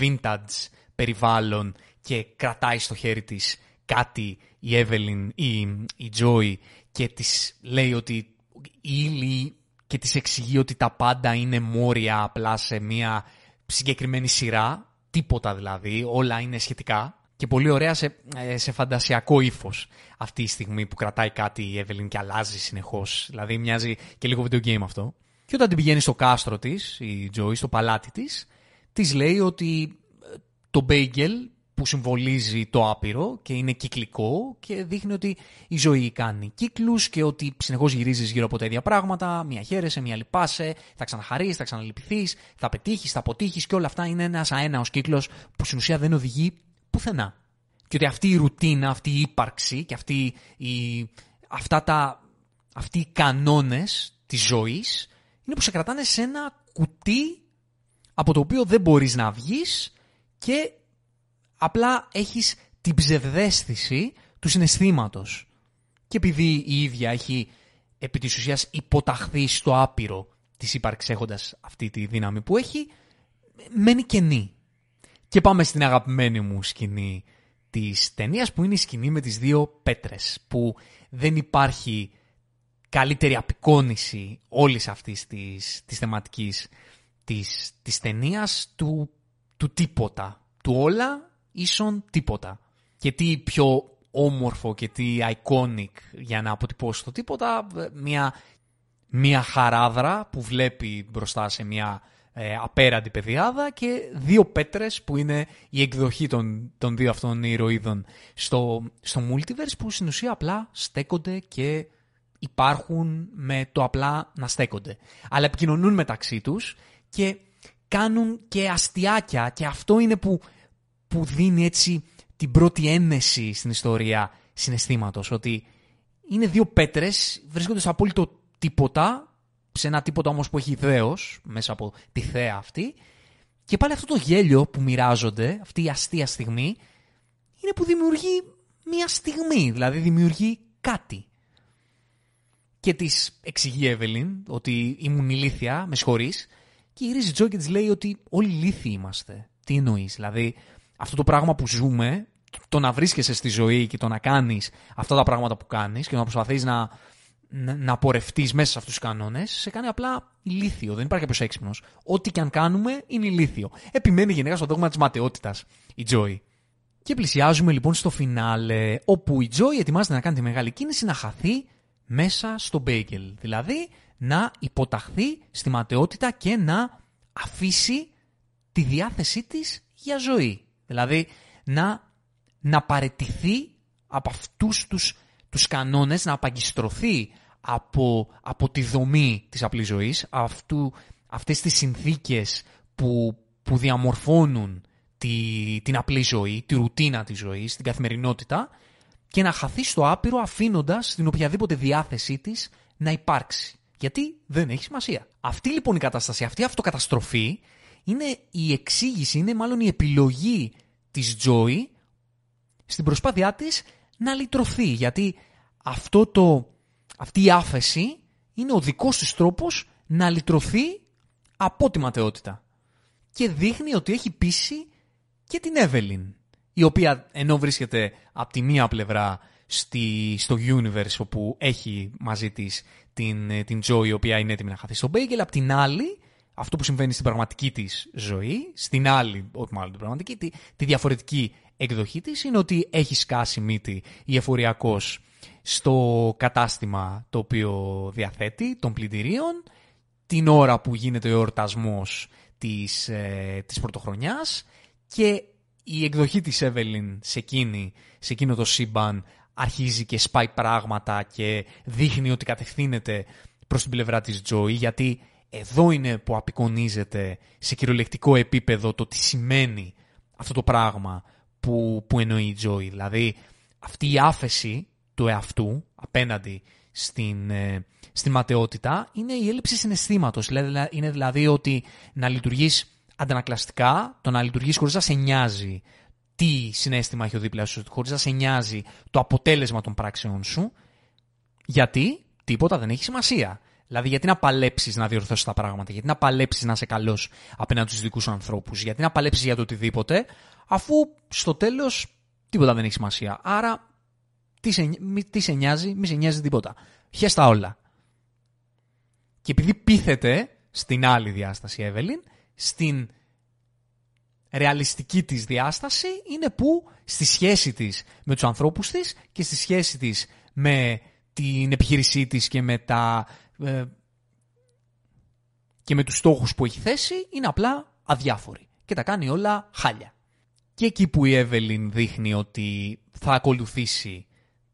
vintage περιβάλλον και κρατάει στο χέρι της κάτι η Evelyn ή η Joy και της λέει ότι η ύλη και της εξηγεί ότι τα πάντα είναι μόρια απλά σε μια συγκεκριμένη σειρά, τίποτα δηλαδή, όλα είναι σχετικά και πολύ ωραία σε, ε, σε φαντασιακό ύφος αυτή η στιγμή που κρατάει κάτι η Evelyn και αλλάζει συνεχώς. Δηλαδή μοιάζει και λίγο video game αυτό. Και όταν την πηγαίνει στο κάστρο της, η Joy, στο παλάτι της, της λέει ότι ε, το bagel που συμβολίζει το άπειρο και είναι κυκλικό και δείχνει ότι η ζωή κάνει κύκλους και ότι συνεχώς γυρίζεις γύρω από τα ίδια πράγματα, μία χαίρεσαι, μία λυπάσαι, θα ξαναχαρείς, θα ξαναλυπηθείς, θα πετύχεις, θα αποτύχεις και όλα αυτά είναι ένας αέναος κύκλος που στην ουσία δεν οδηγεί πουθενά. Και ότι αυτή η ρουτίνα, αυτή η ύπαρξη και αυτή η, αυτά τα, αυτοί οι κανόνες της ζωής είναι που σε κρατάνε σε ένα κουτί από το οποίο δεν μπορείς να βγεις και απλά έχεις την ψευδέστηση του συναισθήματος. Και επειδή η ίδια έχει επί της ουσίας υποταχθεί στο άπειρο της ύπαρξης έχοντας αυτή τη δύναμη που έχει, μένει κενή. Και πάμε στην αγαπημένη μου σκηνή της ταινίας που είναι η σκηνή με τις δύο πέτρες που δεν υπάρχει καλύτερη απεικόνηση όλης αυτής της, της θεματικής της, της ταινίας του, του τίποτα. Του όλα ίσον τίποτα. Και τι πιο όμορφο και τι iconic για να αποτυπώσει το τίποτα, μια, μια χαράδρα που βλέπει μπροστά σε μια ε, απέραντη παιδιάδα και δύο πέτρες που είναι η εκδοχή των, των δύο αυτών ηρωίδων στο, στο multiverse που στην ουσία απλά στέκονται και υπάρχουν με το απλά να στέκονται. Αλλά επικοινωνούν μεταξύ τους και κάνουν και αστιάκια και αυτό είναι που που δίνει έτσι την πρώτη ένεση στην ιστορία συναισθήματος. Ότι είναι δύο πέτρες, βρίσκονται στο απόλυτο τίποτα, σε ένα τίποτα όμως που έχει δέος, μέσα από τη θέα αυτή, και πάλι αυτό το γέλιο που μοιράζονται, αυτή η αστεία στιγμή, είναι που δημιουργεί μία στιγμή, δηλαδή δημιουργεί κάτι. και της εξηγεί η Εύελιν ότι ήμουν ηλίθια, με συγχωρείς. Και γυρίζει η Τζόι και τη λέει ότι όλοι ηλίθιοι είμαστε. Τι εννοείς, Δηλαδή, αυτό το πράγμα που ζούμε, το να βρίσκεσαι στη ζωή και το να κάνεις αυτά τα πράγματα που κάνεις και να προσπαθείς να, να, να πορευτείς μέσα σε αυτούς τους κανόνες, σε κάνει απλά ηλίθιο. Δεν υπάρχει κάποιος έξυπνος. Ό,τι και αν κάνουμε είναι ηλίθιο. Επιμένει γενικά στο δόγμα της ματαιότητας η Τζόι. Και πλησιάζουμε λοιπόν στο φινάλε, όπου η Τζόι ετοιμάζεται να κάνει τη μεγάλη κίνηση να χαθεί μέσα στο μπέικελ. Δηλαδή να υποταχθεί στη ματαιότητα και να αφήσει τη διάθεσή της για ζωή. Δηλαδή να, να παρετηθεί από αυτούς τους, τους κανόνες, να απαγκιστρωθεί από, από τη δομή της απλής ζωής, αυτού, αυτές τις συνθήκες που, που διαμορφώνουν τη, την απλή ζωή, τη ρουτίνα της ζωής, την καθημερινότητα και να χαθεί στο άπειρο αφήνοντας την οποιαδήποτε διάθεσή της να υπάρξει. Γιατί δεν έχει σημασία. Αυτή λοιπόν η κατάσταση, αυτή η αυτοκαταστροφή είναι η εξήγηση, είναι μάλλον η επιλογή της Joy στην προσπάθειά της να λυτρωθεί. Γιατί αυτό το, αυτή η άφεση είναι ο δικός της τρόπος να λυτρωθεί από τη ματαιότητα. Και δείχνει ότι έχει πείσει και την Εύελιν, η οποία ενώ βρίσκεται από τη μία πλευρά στη, στο universe όπου έχει μαζί της την, ε, την Joy η οποία είναι έτοιμη να χαθεί στον Bagel, απ' την άλλη αυτό που συμβαίνει στην πραγματική της ζωή, στην άλλη, όχι μάλλον την πραγματική, τη, τη διαφορετική εκδοχή της είναι ότι έχει σκάσει μύτη η εφοριακός στο κατάστημα το οποίο διαθέτει των πλυντηρίων την ώρα που γίνεται ο εορτασμός της, ε, της πρωτοχρονιάς και η εκδοχή της Evelyn σε, εκείνη, σε εκείνο το σύμπαν αρχίζει και σπάει πράγματα και δείχνει ότι κατευθύνεται προς την πλευρά της Joy γιατί εδώ είναι που απεικονίζεται σε κυριολεκτικό επίπεδο το τι σημαίνει αυτό το πράγμα που, που εννοεί η Joy. Δηλαδή αυτή η άφεση του εαυτού απέναντι στην, ε, στην ματαιότητα είναι η έλλειψη συναισθήματος. Είναι δηλαδή ότι να λειτουργείς αντανακλαστικά, το να λειτουργείς χωρίς να σε νοιάζει τι συνέστημα έχει ο δίπλα σου, χωρίς να σε νοιάζει το αποτέλεσμα των πράξεων σου, γιατί τίποτα δεν έχει σημασία. Δηλαδή, γιατί να παλέψεις να διορθώσεις τα πράγματα, γιατί να παλέψεις να είσαι καλός απέναντι στους δικούς σου ανθρώπους, γιατί να παλέψεις για το οτιδήποτε, αφού στο τέλος τίποτα δεν έχει σημασία. Άρα, τι σε, τι σε νοιάζει, μη σε νοιάζει τίποτα. Χέστα όλα. Και επειδή πείθεται στην άλλη διάσταση, Εύελιν, στην ρεαλιστική της διάσταση είναι που στη σχέση της με τους ανθρώπους της και στη σχέση της με την επιχείρησή της και με, τα, ε, και με τους στόχους που έχει θέσει είναι απλά αδιάφορη και τα κάνει όλα χάλια. Και εκεί που η Εύελιν δείχνει ότι θα ακολουθήσει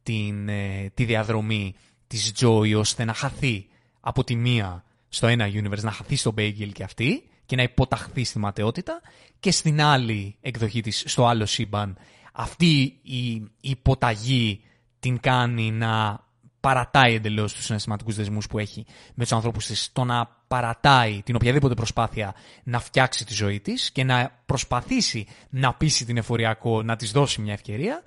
την, ε, τη διαδρομή της Joy ώστε να χαθεί από τη μία στο ένα universe, να χαθεί στο Bagel και αυτή και να υποταχθεί στη ματαιότητα και στην άλλη εκδοχή της, στο άλλο σύμπαν, αυτή η υποταγή την κάνει να παρατάει εντελώς τους συναισθηματικούς δεσμούς που έχει με τους ανθρώπου της, το να παρατάει την οποιαδήποτε προσπάθεια να φτιάξει τη ζωή της και να προσπαθήσει να πείσει την εφοριακό να της δώσει μια ευκαιρία.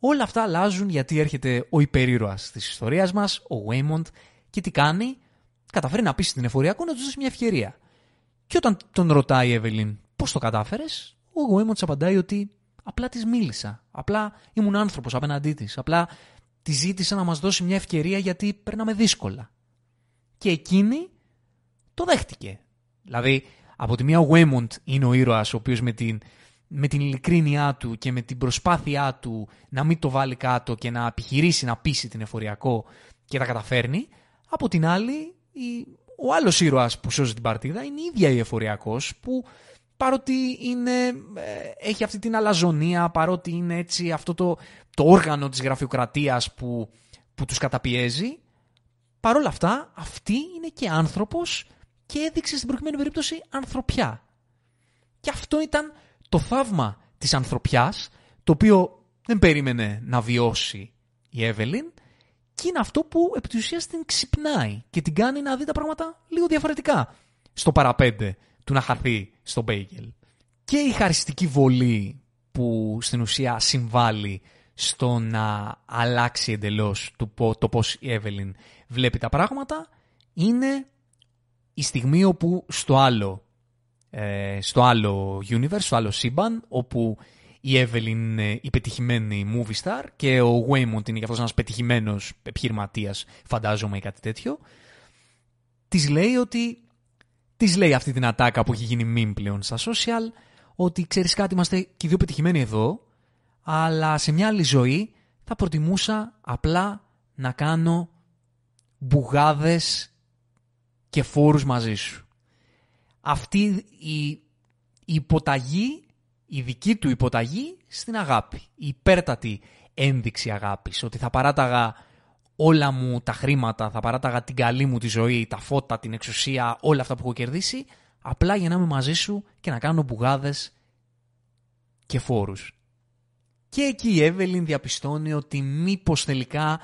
Όλα αυτά αλλάζουν γιατί έρχεται ο υπερήρωας της ιστορίας μας, ο Waymond, και τι κάνει, καταφέρει να πείσει την εφοριακό να του δώσει μια ευκαιρία. Και όταν τον ρωτάει η Εύελιν πώς το κατάφερες, ο Γουέμον απαντάει ότι απλά της μίλησα. Απλά ήμουν άνθρωπος απέναντί της. Απλά τη ζήτησα να μας δώσει μια ευκαιρία γιατί περνάμε δύσκολα. Και εκείνη το δέχτηκε. Δηλαδή, από τη μία ο Γουέμοντ είναι ο ήρωας ο οποίος με την, με την ειλικρίνειά του και με την προσπάθειά του να μην το βάλει κάτω και να επιχειρήσει να πείσει την εφοριακό και τα καταφέρνει. Από την άλλη, η ο άλλος ήρωας που σώζει την παρτίδα είναι η ίδια η εφοριακός που παρότι είναι, ε, έχει αυτή την αλαζονία, παρότι είναι έτσι αυτό το, το όργανο της γραφειοκρατίας που, που τους καταπιέζει, παρόλα αυτά αυτή είναι και άνθρωπος και έδειξε στην προηγούμενη περίπτωση ανθρωπιά. Και αυτό ήταν το θαύμα της ανθρωπιάς, το οποίο δεν περίμενε να βιώσει η Εύελιν και είναι αυτό που επί της ουσίας την ξυπνάει και την κάνει να δει τα πράγματα λίγο διαφορετικά στο παραπέντε του να χαθεί στο μπέγγελ. Και η χαριστική βολή που στην ουσία συμβάλλει στο να αλλάξει εντελώς το πώς η Εύελιν βλέπει τα πράγματα είναι η στιγμή όπου στο άλλο, ε, στο άλλο universe, στο άλλο σύμπαν, όπου η Εύελιν είναι η πετυχημένη movie star και ο Waymond είναι και αυτός ένας πετυχημένος επιχειρηματίας, φαντάζομαι ή κάτι τέτοιο, της λέει ότι της λέει αυτή την ατάκα που έχει γίνει meme πλέον στα social, ότι ξέρεις κάτι, είμαστε και οι δύο πετυχημένοι εδώ, αλλά σε μια άλλη ζωή θα προτιμούσα απλά να κάνω μπουγάδες και φόρους μαζί σου. Αυτή η, η υποταγή, η δική του υποταγή στην αγάπη. Η υπέρτατη ένδειξη αγάπης. Ότι θα παράταγα όλα μου τα χρήματα, θα παράταγα την καλή μου τη ζωή, τα φώτα, την εξουσία, όλα αυτά που έχω κερδίσει, απλά για να είμαι μαζί σου και να κάνω μπουγάδες και φόρους. Και εκεί η Εύελιν διαπιστώνει ότι μήπως τελικά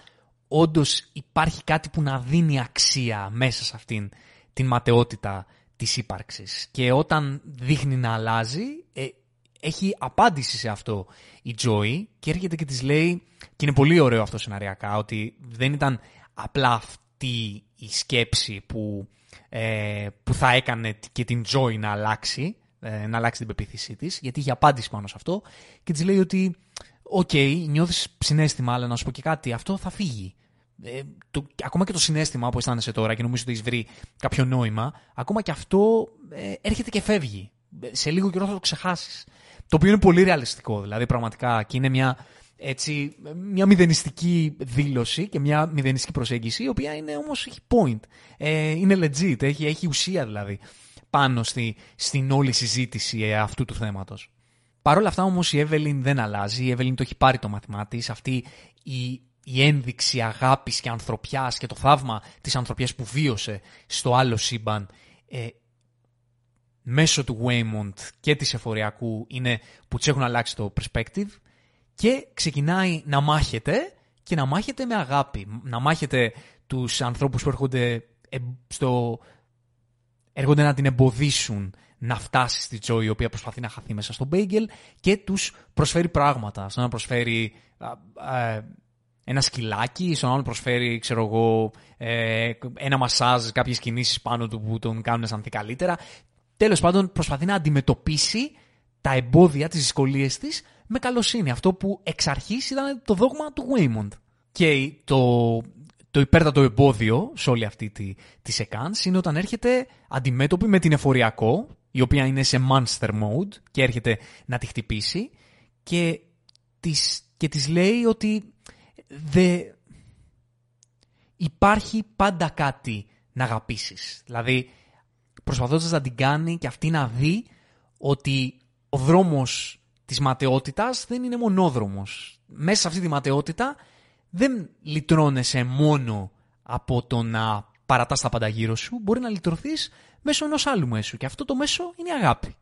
όντως υπάρχει κάτι που να δίνει αξία μέσα σε αυτήν την ματαιότητα της ύπαρξης. Και όταν δείχνει να αλλάζει, ε, έχει απάντηση σε αυτό η Joy και έρχεται και της λέει, και είναι πολύ ωραίο αυτό σεναριακά, ότι δεν ήταν απλά αυτή η σκέψη που, ε, που θα έκανε και την Joy να αλλάξει, ε, να αλλάξει την πεποίθησή της, γιατί είχε απάντηση πάνω σε αυτό και της λέει ότι OK, okay, νιώθεις συναίσθημα, αλλά να σου πω και κάτι, αυτό θα φύγει. Ε, το, ακόμα και το συναίσθημα που αισθάνεσαι τώρα και νομίζω ότι έχεις βρει κάποιο νόημα, ακόμα και αυτό ε, έρχεται και φεύγει. Σε λίγο καιρό θα το ξεχάσεις. Το οποίο είναι πολύ ρεαλιστικό, δηλαδή πραγματικά και είναι μια, έτσι, μια μηδενιστική δήλωση και μια μηδενιστική προσέγγιση, η οποία είναι όμως έχει point. Ε, είναι legit, έχει, έχει ουσία δηλαδή πάνω στη, στην όλη συζήτηση ε, αυτού του θέματος. Παρ' όλα αυτά όμως η Εύελιν δεν αλλάζει, η Εύελιν το έχει πάρει το μαθημά της, αυτή η, η ένδειξη αγάπης και ανθρωπιάς και το θαύμα της ανθρωπιάς που βίωσε στο άλλο σύμπαν ε, μέσω του Waymond και της εφοριακού είναι που της έχουν αλλάξει το perspective και ξεκινάει να μάχεται και να μάχεται με αγάπη. Να μάχεται τους ανθρώπους που έρχονται, στο... έρχονται να την εμποδίσουν να φτάσει στη Τζόη η οποία προσπαθεί να χαθεί μέσα στο Μπέγγελ και τους προσφέρει πράγματα. Στον να προσφέρει ένα σκυλάκι, στον άλλον προσφέρει ξέρω εγώ, ε, ένα μασάζ, κάποιες κινήσεις πάνω του που τον κάνουν να αισθανθεί καλύτερα. Τέλος πάντων προσπαθεί να αντιμετωπίσει τα εμπόδια, τις δυσκολίες της με καλοσύνη. Αυτό που εξ αρχής ήταν το δόγμα του Waymond. Και το, το υπέρτατο εμπόδιο σε όλη αυτή τη, τη σεκάνς είναι όταν έρχεται αντιμέτωπη με την εφοριακό, η οποία είναι σε monster mode και έρχεται να τη χτυπήσει και της, και της λέει ότι δε... υπάρχει πάντα κάτι να αγαπήσεις. Δηλαδή, προσπαθώντας να την κάνει και αυτή να δει ότι ο δρόμος της ματαιότητας δεν είναι μονόδρομος. Μέσα σε αυτή τη ματαιότητα δεν λυτρώνεσαι μόνο από το να παρατάς τα πάντα γύρω σου, μπορεί να λυτρωθείς μέσω ενός άλλου μέσου και αυτό το μέσο είναι η αγάπη.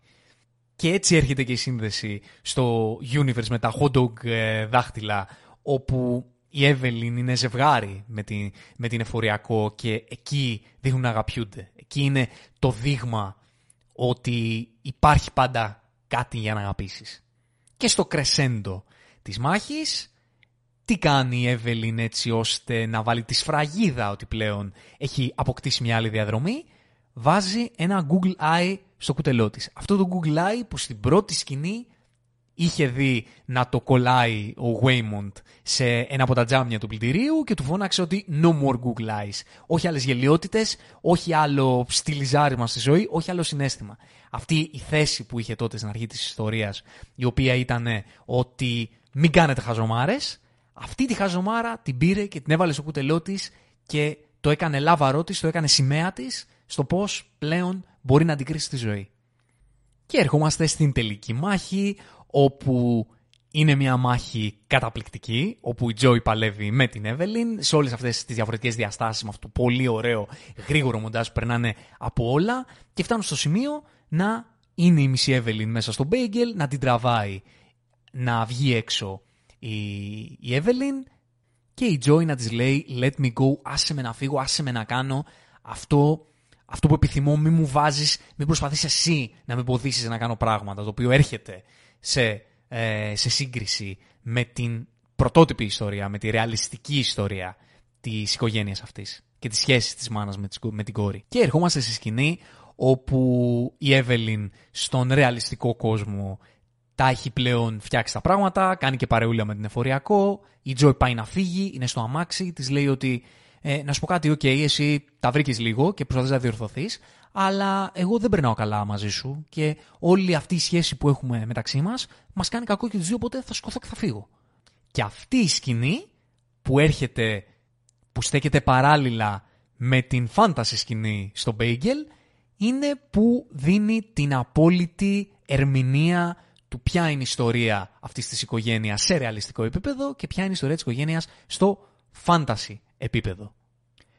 Και έτσι έρχεται και η σύνδεση στο universe με τα hot dog ε, δάχτυλα όπου η Εύελιν είναι ζευγάρι με την, με την εφοριακό και εκεί δείχνουν να αγαπιούνται. Εκεί είναι το δείγμα ότι υπάρχει πάντα κάτι για να αγαπήσεις. Και στο κρεσέντο της μάχης, τι κάνει η Εύελιν έτσι ώστε να βάλει τη σφραγίδα ότι πλέον έχει αποκτήσει μια άλλη διαδρομή, βάζει ένα Google Eye στο κουτελό της. Αυτό το Google Eye που στην πρώτη σκηνή είχε δει να το κολλάει ο Waymond σε ένα από τα τζάμια του πλητηρίου και του φώναξε ότι no more Google Eyes. Όχι άλλες γελιότητες, όχι άλλο στυλιζάρισμα στη ζωή, όχι άλλο συνέστημα. Αυτή η θέση που είχε τότε στην αρχή της ιστορίας, η οποία ήταν ότι μην κάνετε χαζομάρες, αυτή τη χαζομάρα την πήρε και την έβαλε στο κουτελό της και το έκανε λάβαρό της, το έκανε σημαία της στο πώς πλέον μπορεί να αντικρίσεις τη ζωή. Και ερχόμαστε στην τελική μάχη, όπου είναι μια μάχη καταπληκτική, όπου η Τζόι παλεύει με την Εύελιν σε όλες αυτές τις διαφορετικές διαστάσεις, με αυτό το πολύ ωραίο γρήγορο μοντάζ που περνάνε από όλα και φτάνουν στο σημείο να είναι η μισή Εύελιν μέσα στο Μπέγγελ, να την τραβάει να βγει έξω η, η Εύελιν και η Τζόι να της λέει let me go, άσε με να φύγω, άσε με να κάνω αυτό αυτό που επιθυμώ, μην μου βάζεις, μην προσπαθείς εσύ να με εμποδίσεις να κάνω πράγματα, το οποίο έρχεται σε, ε, σε σύγκριση με την πρωτότυπη ιστορία, με τη ρεαλιστική ιστορία της οικογένειας αυτής και τις σχέσεις της μάνας με την κόρη. Και ερχόμαστε στη σκηνή όπου η Εύελιν στον ρεαλιστικό κόσμο τα έχει πλέον φτιάξει τα πράγματα, κάνει και παρεούλα με την εφοριακό, η Τζόι πάει να φύγει, είναι στο αμάξι, της λέει ότι ε, να σου πω κάτι, οκ, εσύ τα βρήκες λίγο και προσπαθείς να διορθωθείς, αλλά εγώ δεν περνάω καλά μαζί σου και όλη αυτή η σχέση που έχουμε μεταξύ μας μας κάνει κακό και τους δύο, οπότε θα σηκωθώ και θα φύγω. Και αυτή η σκηνή που έρχεται, που στέκεται παράλληλα με την φάνταση σκηνή στο Bagel, είναι που δίνει την απόλυτη ερμηνεία του ποια είναι η ιστορία αυτής της οικογένειας σε ρεαλιστικό επίπεδο και ποια είναι η ιστορία της οικογένειας στο fantasy επίπεδο.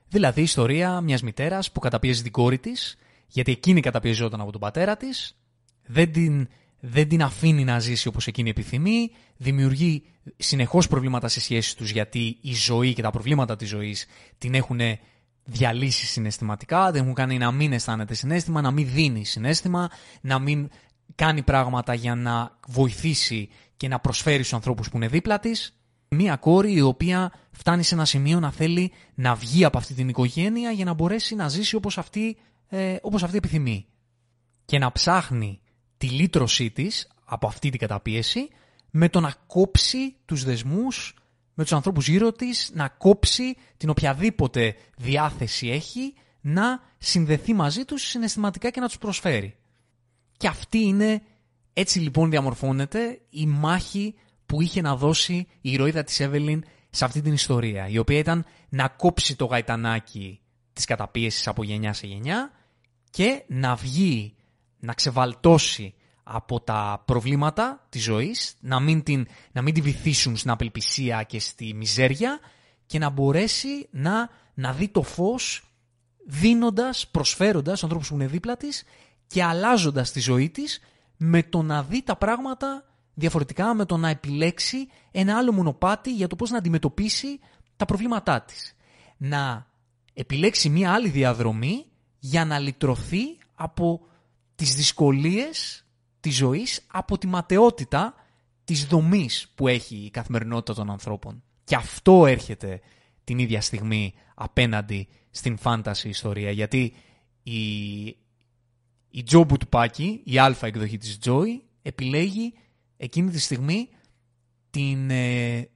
Δηλαδή η ιστορία μιας μητέρας που καταπιέζει την κόρη της, γιατί εκείνη καταπιεζόταν από τον πατέρα της, δεν την, δεν την αφήνει να ζήσει όπως εκείνη επιθυμεί, δημιουργεί συνεχώς προβλήματα σε σχέσεις τους γιατί η ζωή και τα προβλήματα της ζωής την έχουν διαλύσει συναισθηματικά, δεν έχουν κάνει να μην αισθάνεται συνέστημα, να μην δίνει συνέστημα, να μην κάνει πράγματα για να βοηθήσει και να προσφέρει στους ανθρώπους που είναι δίπλα της. Μία κόρη η οποία φτάνει σε ένα σημείο να θέλει να βγει από αυτή την οικογένεια για να μπορέσει να ζήσει όπως αυτή, ε, όπως αυτή επιθυμεί. Και να ψάχνει τη λύτρωσή της από αυτή την καταπίεση με το να κόψει τους δεσμούς με τους ανθρώπους γύρω της, να κόψει την οποιαδήποτε διάθεση έχει να συνδεθεί μαζί τους συναισθηματικά και να τους προσφέρει. Και αυτή είναι, έτσι λοιπόν διαμορφώνεται η μάχη που είχε να δώσει η ηρωίδα της Εύελιν σε αυτή την ιστορία, η οποία ήταν να κόψει το γαϊτανάκι της καταπίεσης από γενιά σε γενιά και να βγει, να ξεβαλτώσει από τα προβλήματα της ζωής, να μην, την, να μην τη βυθίσουν στην απελπισία και στη μιζέρια και να μπορέσει να, να δει το φως δίνοντας, προσφέροντας στους ανθρώπους που είναι δίπλα της και αλλάζοντας τη ζωή της με το να δει τα πράγματα διαφορετικά, με το να επιλέξει ένα άλλο μονοπάτι για το πώς να αντιμετωπίσει τα προβλήματά της. Να επιλέξει μία άλλη διαδρομή για να λυτρωθεί από τις δυσκολίες της ζωής, από τη ματαιότητα της δομής που έχει η καθημερινότητα των ανθρώπων. Και αυτό έρχεται την ίδια στιγμή απέναντι στην φάνταση ιστορία, γιατί η η Τζο Μπουτουπάκη, η αλφα εκδοχή της Τζόι, επιλέγει εκείνη τη στιγμή την, ε,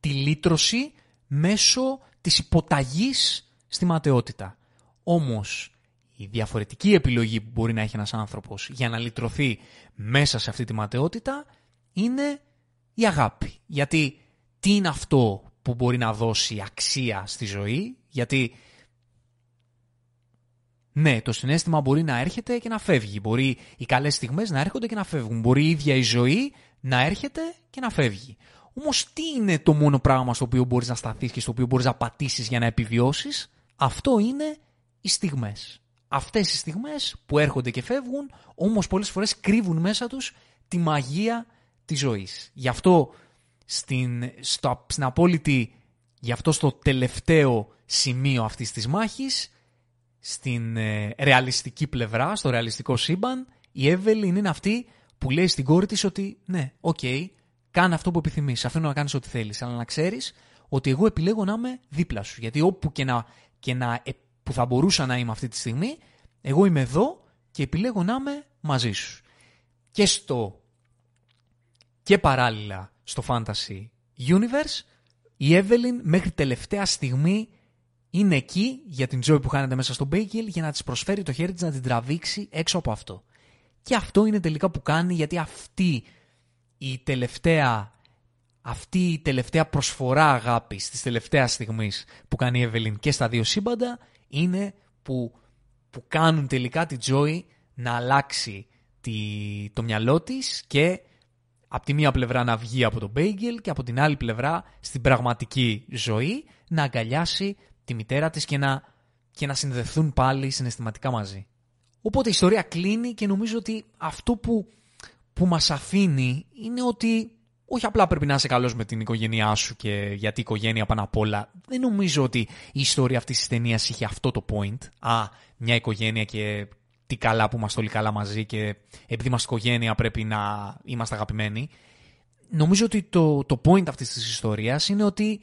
τη λύτρωση μέσω της υποταγής στη ματαιότητα. Όμως η διαφορετική επιλογή που μπορεί να έχει ένας άνθρωπος για να λυτρωθεί μέσα σε αυτή τη ματαιότητα είναι η αγάπη. Γιατί τι είναι αυτό που μπορεί να δώσει αξία στη ζωή, γιατί ναι, το συνέστημα μπορεί να έρχεται και να φεύγει. Μπορεί οι καλές στιγμές να έρχονται και να φεύγουν. Μπορεί η ίδια η ζωή να έρχεται και να φεύγει. Όμως, τι είναι το μόνο πράγμα στο οποίο μπορείς να σταθείς και στο οποίο μπορείς να πατήσεις για να επιβιώσεις, αυτό είναι οι στιγμές. Αυτές οι στιγμές που έρχονται και φεύγουν, όμως πολλές φορές κρύβουν μέσα τους τη μαγεία της ζωής. Γι' αυτό στην, στο, στην απόλυτη, γι' αυτό στο τελευταίο σημείο αυτής της μάχης στην ε, ρεαλιστική πλευρά, στο ρεαλιστικό σύμπαν, η Εύελιν είναι αυτή που λέει στην κόρη της ότι ναι, OK, okay, κάνε αυτό που επιθυμείς, αφήνω να κάνεις ό,τι θέλεις, αλλά να ξέρεις ότι εγώ επιλέγω να είμαι δίπλα σου. Γιατί όπου και να, και να ε, που θα μπορούσα να είμαι αυτή τη στιγμή, εγώ είμαι εδώ και επιλέγω να είμαι μαζί σου. Και στο και παράλληλα στο Fantasy Universe, η Evelyn μέχρι τελευταία στιγμή είναι εκεί για την Joy που χάνεται μέσα στο Bagel για να της προσφέρει το χέρι της να την τραβήξει έξω από αυτό. Και αυτό είναι τελικά που κάνει γιατί αυτή η τελευταία, αυτή η τελευταία προσφορά αγάπης της τελευταίας στιγμής που κάνει η Εύελιν και στα δύο σύμπαντα είναι που, που κάνουν τελικά τη Joy να αλλάξει τη, το μυαλό της και από τη μία πλευρά να βγει από το Bagel και από την άλλη πλευρά στην πραγματική ζωή να αγκαλιάσει τη μητέρα της και να, και να συνδεθούν πάλι συναισθηματικά μαζί. Οπότε η ιστορία κλείνει και νομίζω ότι αυτό που, που μας αφήνει είναι ότι όχι απλά πρέπει να είσαι καλός με την οικογένειά σου και γιατί η οικογένεια πάνω απ' όλα. Δεν νομίζω ότι η ιστορία αυτής της ταινίας είχε αυτό το point. Α, μια οικογένεια και τι καλά που είμαστε όλοι καλά μαζί και επειδή είμαστε οικογένεια πρέπει να είμαστε αγαπημένοι. νομίζω ότι το, το point αυτής της ιστορίας είναι ότι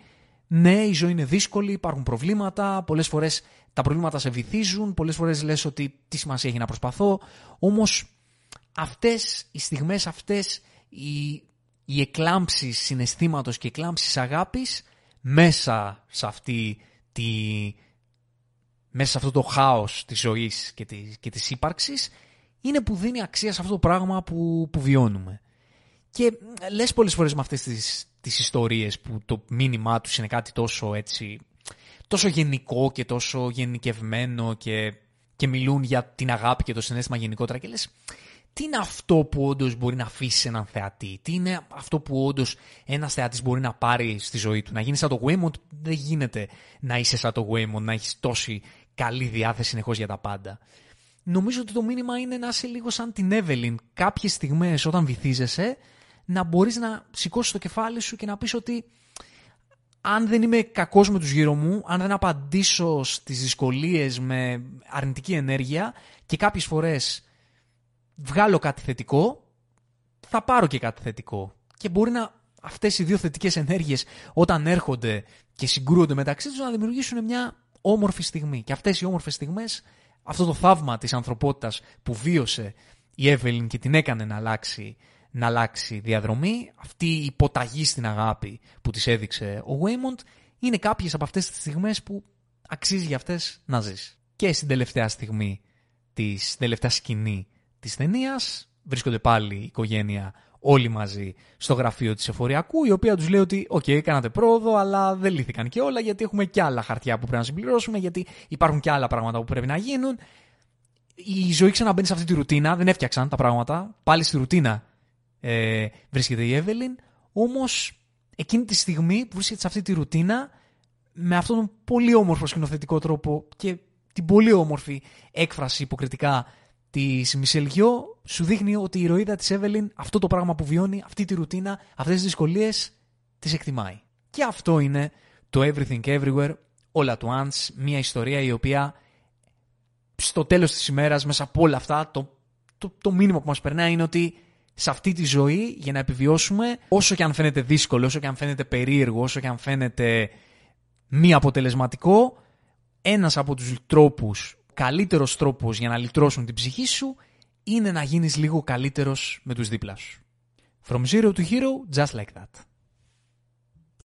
ναι, η ζωή είναι δύσκολη, υπάρχουν προβλήματα, πολλές φορές τα προβλήματα σε βυθίζουν, πολλές φορές λες ότι τι σημασία έχει να προσπαθώ, όμως αυτές οι στιγμές, αυτές οι, οι εκλάμψεις συναισθήματος και εκλάμψεις αγάπης μέσα σε αυτή τη, μέσα σε αυτό το χάος της ζωής και της, και της ύπαρξης είναι που δίνει αξία σε αυτό το πράγμα που, που βιώνουμε. Και λες πολλές φορές με αυτές τις, τις ιστορίες που το μήνυμά τους είναι κάτι τόσο έτσι τόσο γενικό και τόσο γενικευμένο και, και μιλούν για την αγάπη και το συνέστημα γενικότερα και λες τι είναι αυτό που όντως μπορεί να αφήσει έναν θεατή, τι είναι αυτό που όντως ένας θεατής μπορεί να πάρει στη ζωή του; Να γίνεις σαν το Waymond, δεν γίνεται να είσαι σαν το Waymond, να έχεις τόση καλή διάθεση συνεχώς για τα πάντα. Νομίζω ότι το μήνυμα είναι να είσαι λίγο σαν την Evelyn. Κάποιες στιγμές όταν βυθίζεσαι, να μπορείς να σηκώσεις το κεφάλι σου και να πεις ότι αν δεν είμαι κακός με τους γύρω μου, αν δεν απαντήσω στις δυσκολίες με αρνητική ενέργεια και κάποιες φορές βγάλω κάτι θετικό, θα πάρω και κάτι θετικό. Και μπορεί να αυτές οι δύο θετικές ενέργειες όταν έρχονται και συγκρούονται μεταξύ τους να δημιουργήσουν μια όμορφη στιγμή. Και αυτές οι όμορφες στιγμές, αυτό το θαύμα της ανθρωπότητας που βίωσε η Εύελιν και την έκανε να αλλάξει να αλλάξει διαδρομή. Αυτή η υποταγή στην αγάπη που της έδειξε ο Waymond είναι κάποιες από αυτές τις στιγμές που αξίζει για αυτές να ζεις. Και στην τελευταία στιγμή της τελευταία σκηνή της ταινίας βρίσκονται πάλι η οικογένεια όλοι μαζί στο γραφείο της εφοριακού, η οποία τους λέει ότι «ΟΚ, okay, κάνατε πρόοδο, αλλά δεν λύθηκαν και όλα, γιατί έχουμε και άλλα χαρτιά που πρέπει να συμπληρώσουμε, γιατί υπάρχουν και άλλα πράγματα που πρέπει να γίνουν». Η ζωή ξαναμπαίνει σε αυτή τη ρουτίνα, δεν έφτιαξαν τα πράγματα, πάλι στη ρουτίνα ε, βρίσκεται η Εύελιν, όμως εκείνη τη στιγμή που βρίσκεται σε αυτή τη ρουτίνα, με αυτόν τον πολύ όμορφο σκηνοθετικό τρόπο και την πολύ όμορφη έκφραση υποκριτικά της Μισελ Γιώ, σου δείχνει ότι η ηρωίδα της Εύελιν αυτό το πράγμα που βιώνει, αυτή τη ρουτίνα, αυτές τις δυσκολίες, τις εκτιμάει. Και αυτό είναι το Everything Everywhere All at Once, μια ιστορία η οποία στο τέλος της ημέρας μέσα από όλα αυτά το, το, το μήνυμα που μας περνάει είναι ότι σε αυτή τη ζωή για να επιβιώσουμε, όσο και αν φαίνεται δύσκολο, όσο και αν φαίνεται περίεργο, όσο και αν φαίνεται μη αποτελεσματικό, ένας από τους τρόπους, καλύτερος τρόπος για να λυτρώσουν την ψυχή σου, είναι να γίνεις λίγο καλύτερος με τους δίπλα σου. From zero to hero, just like that.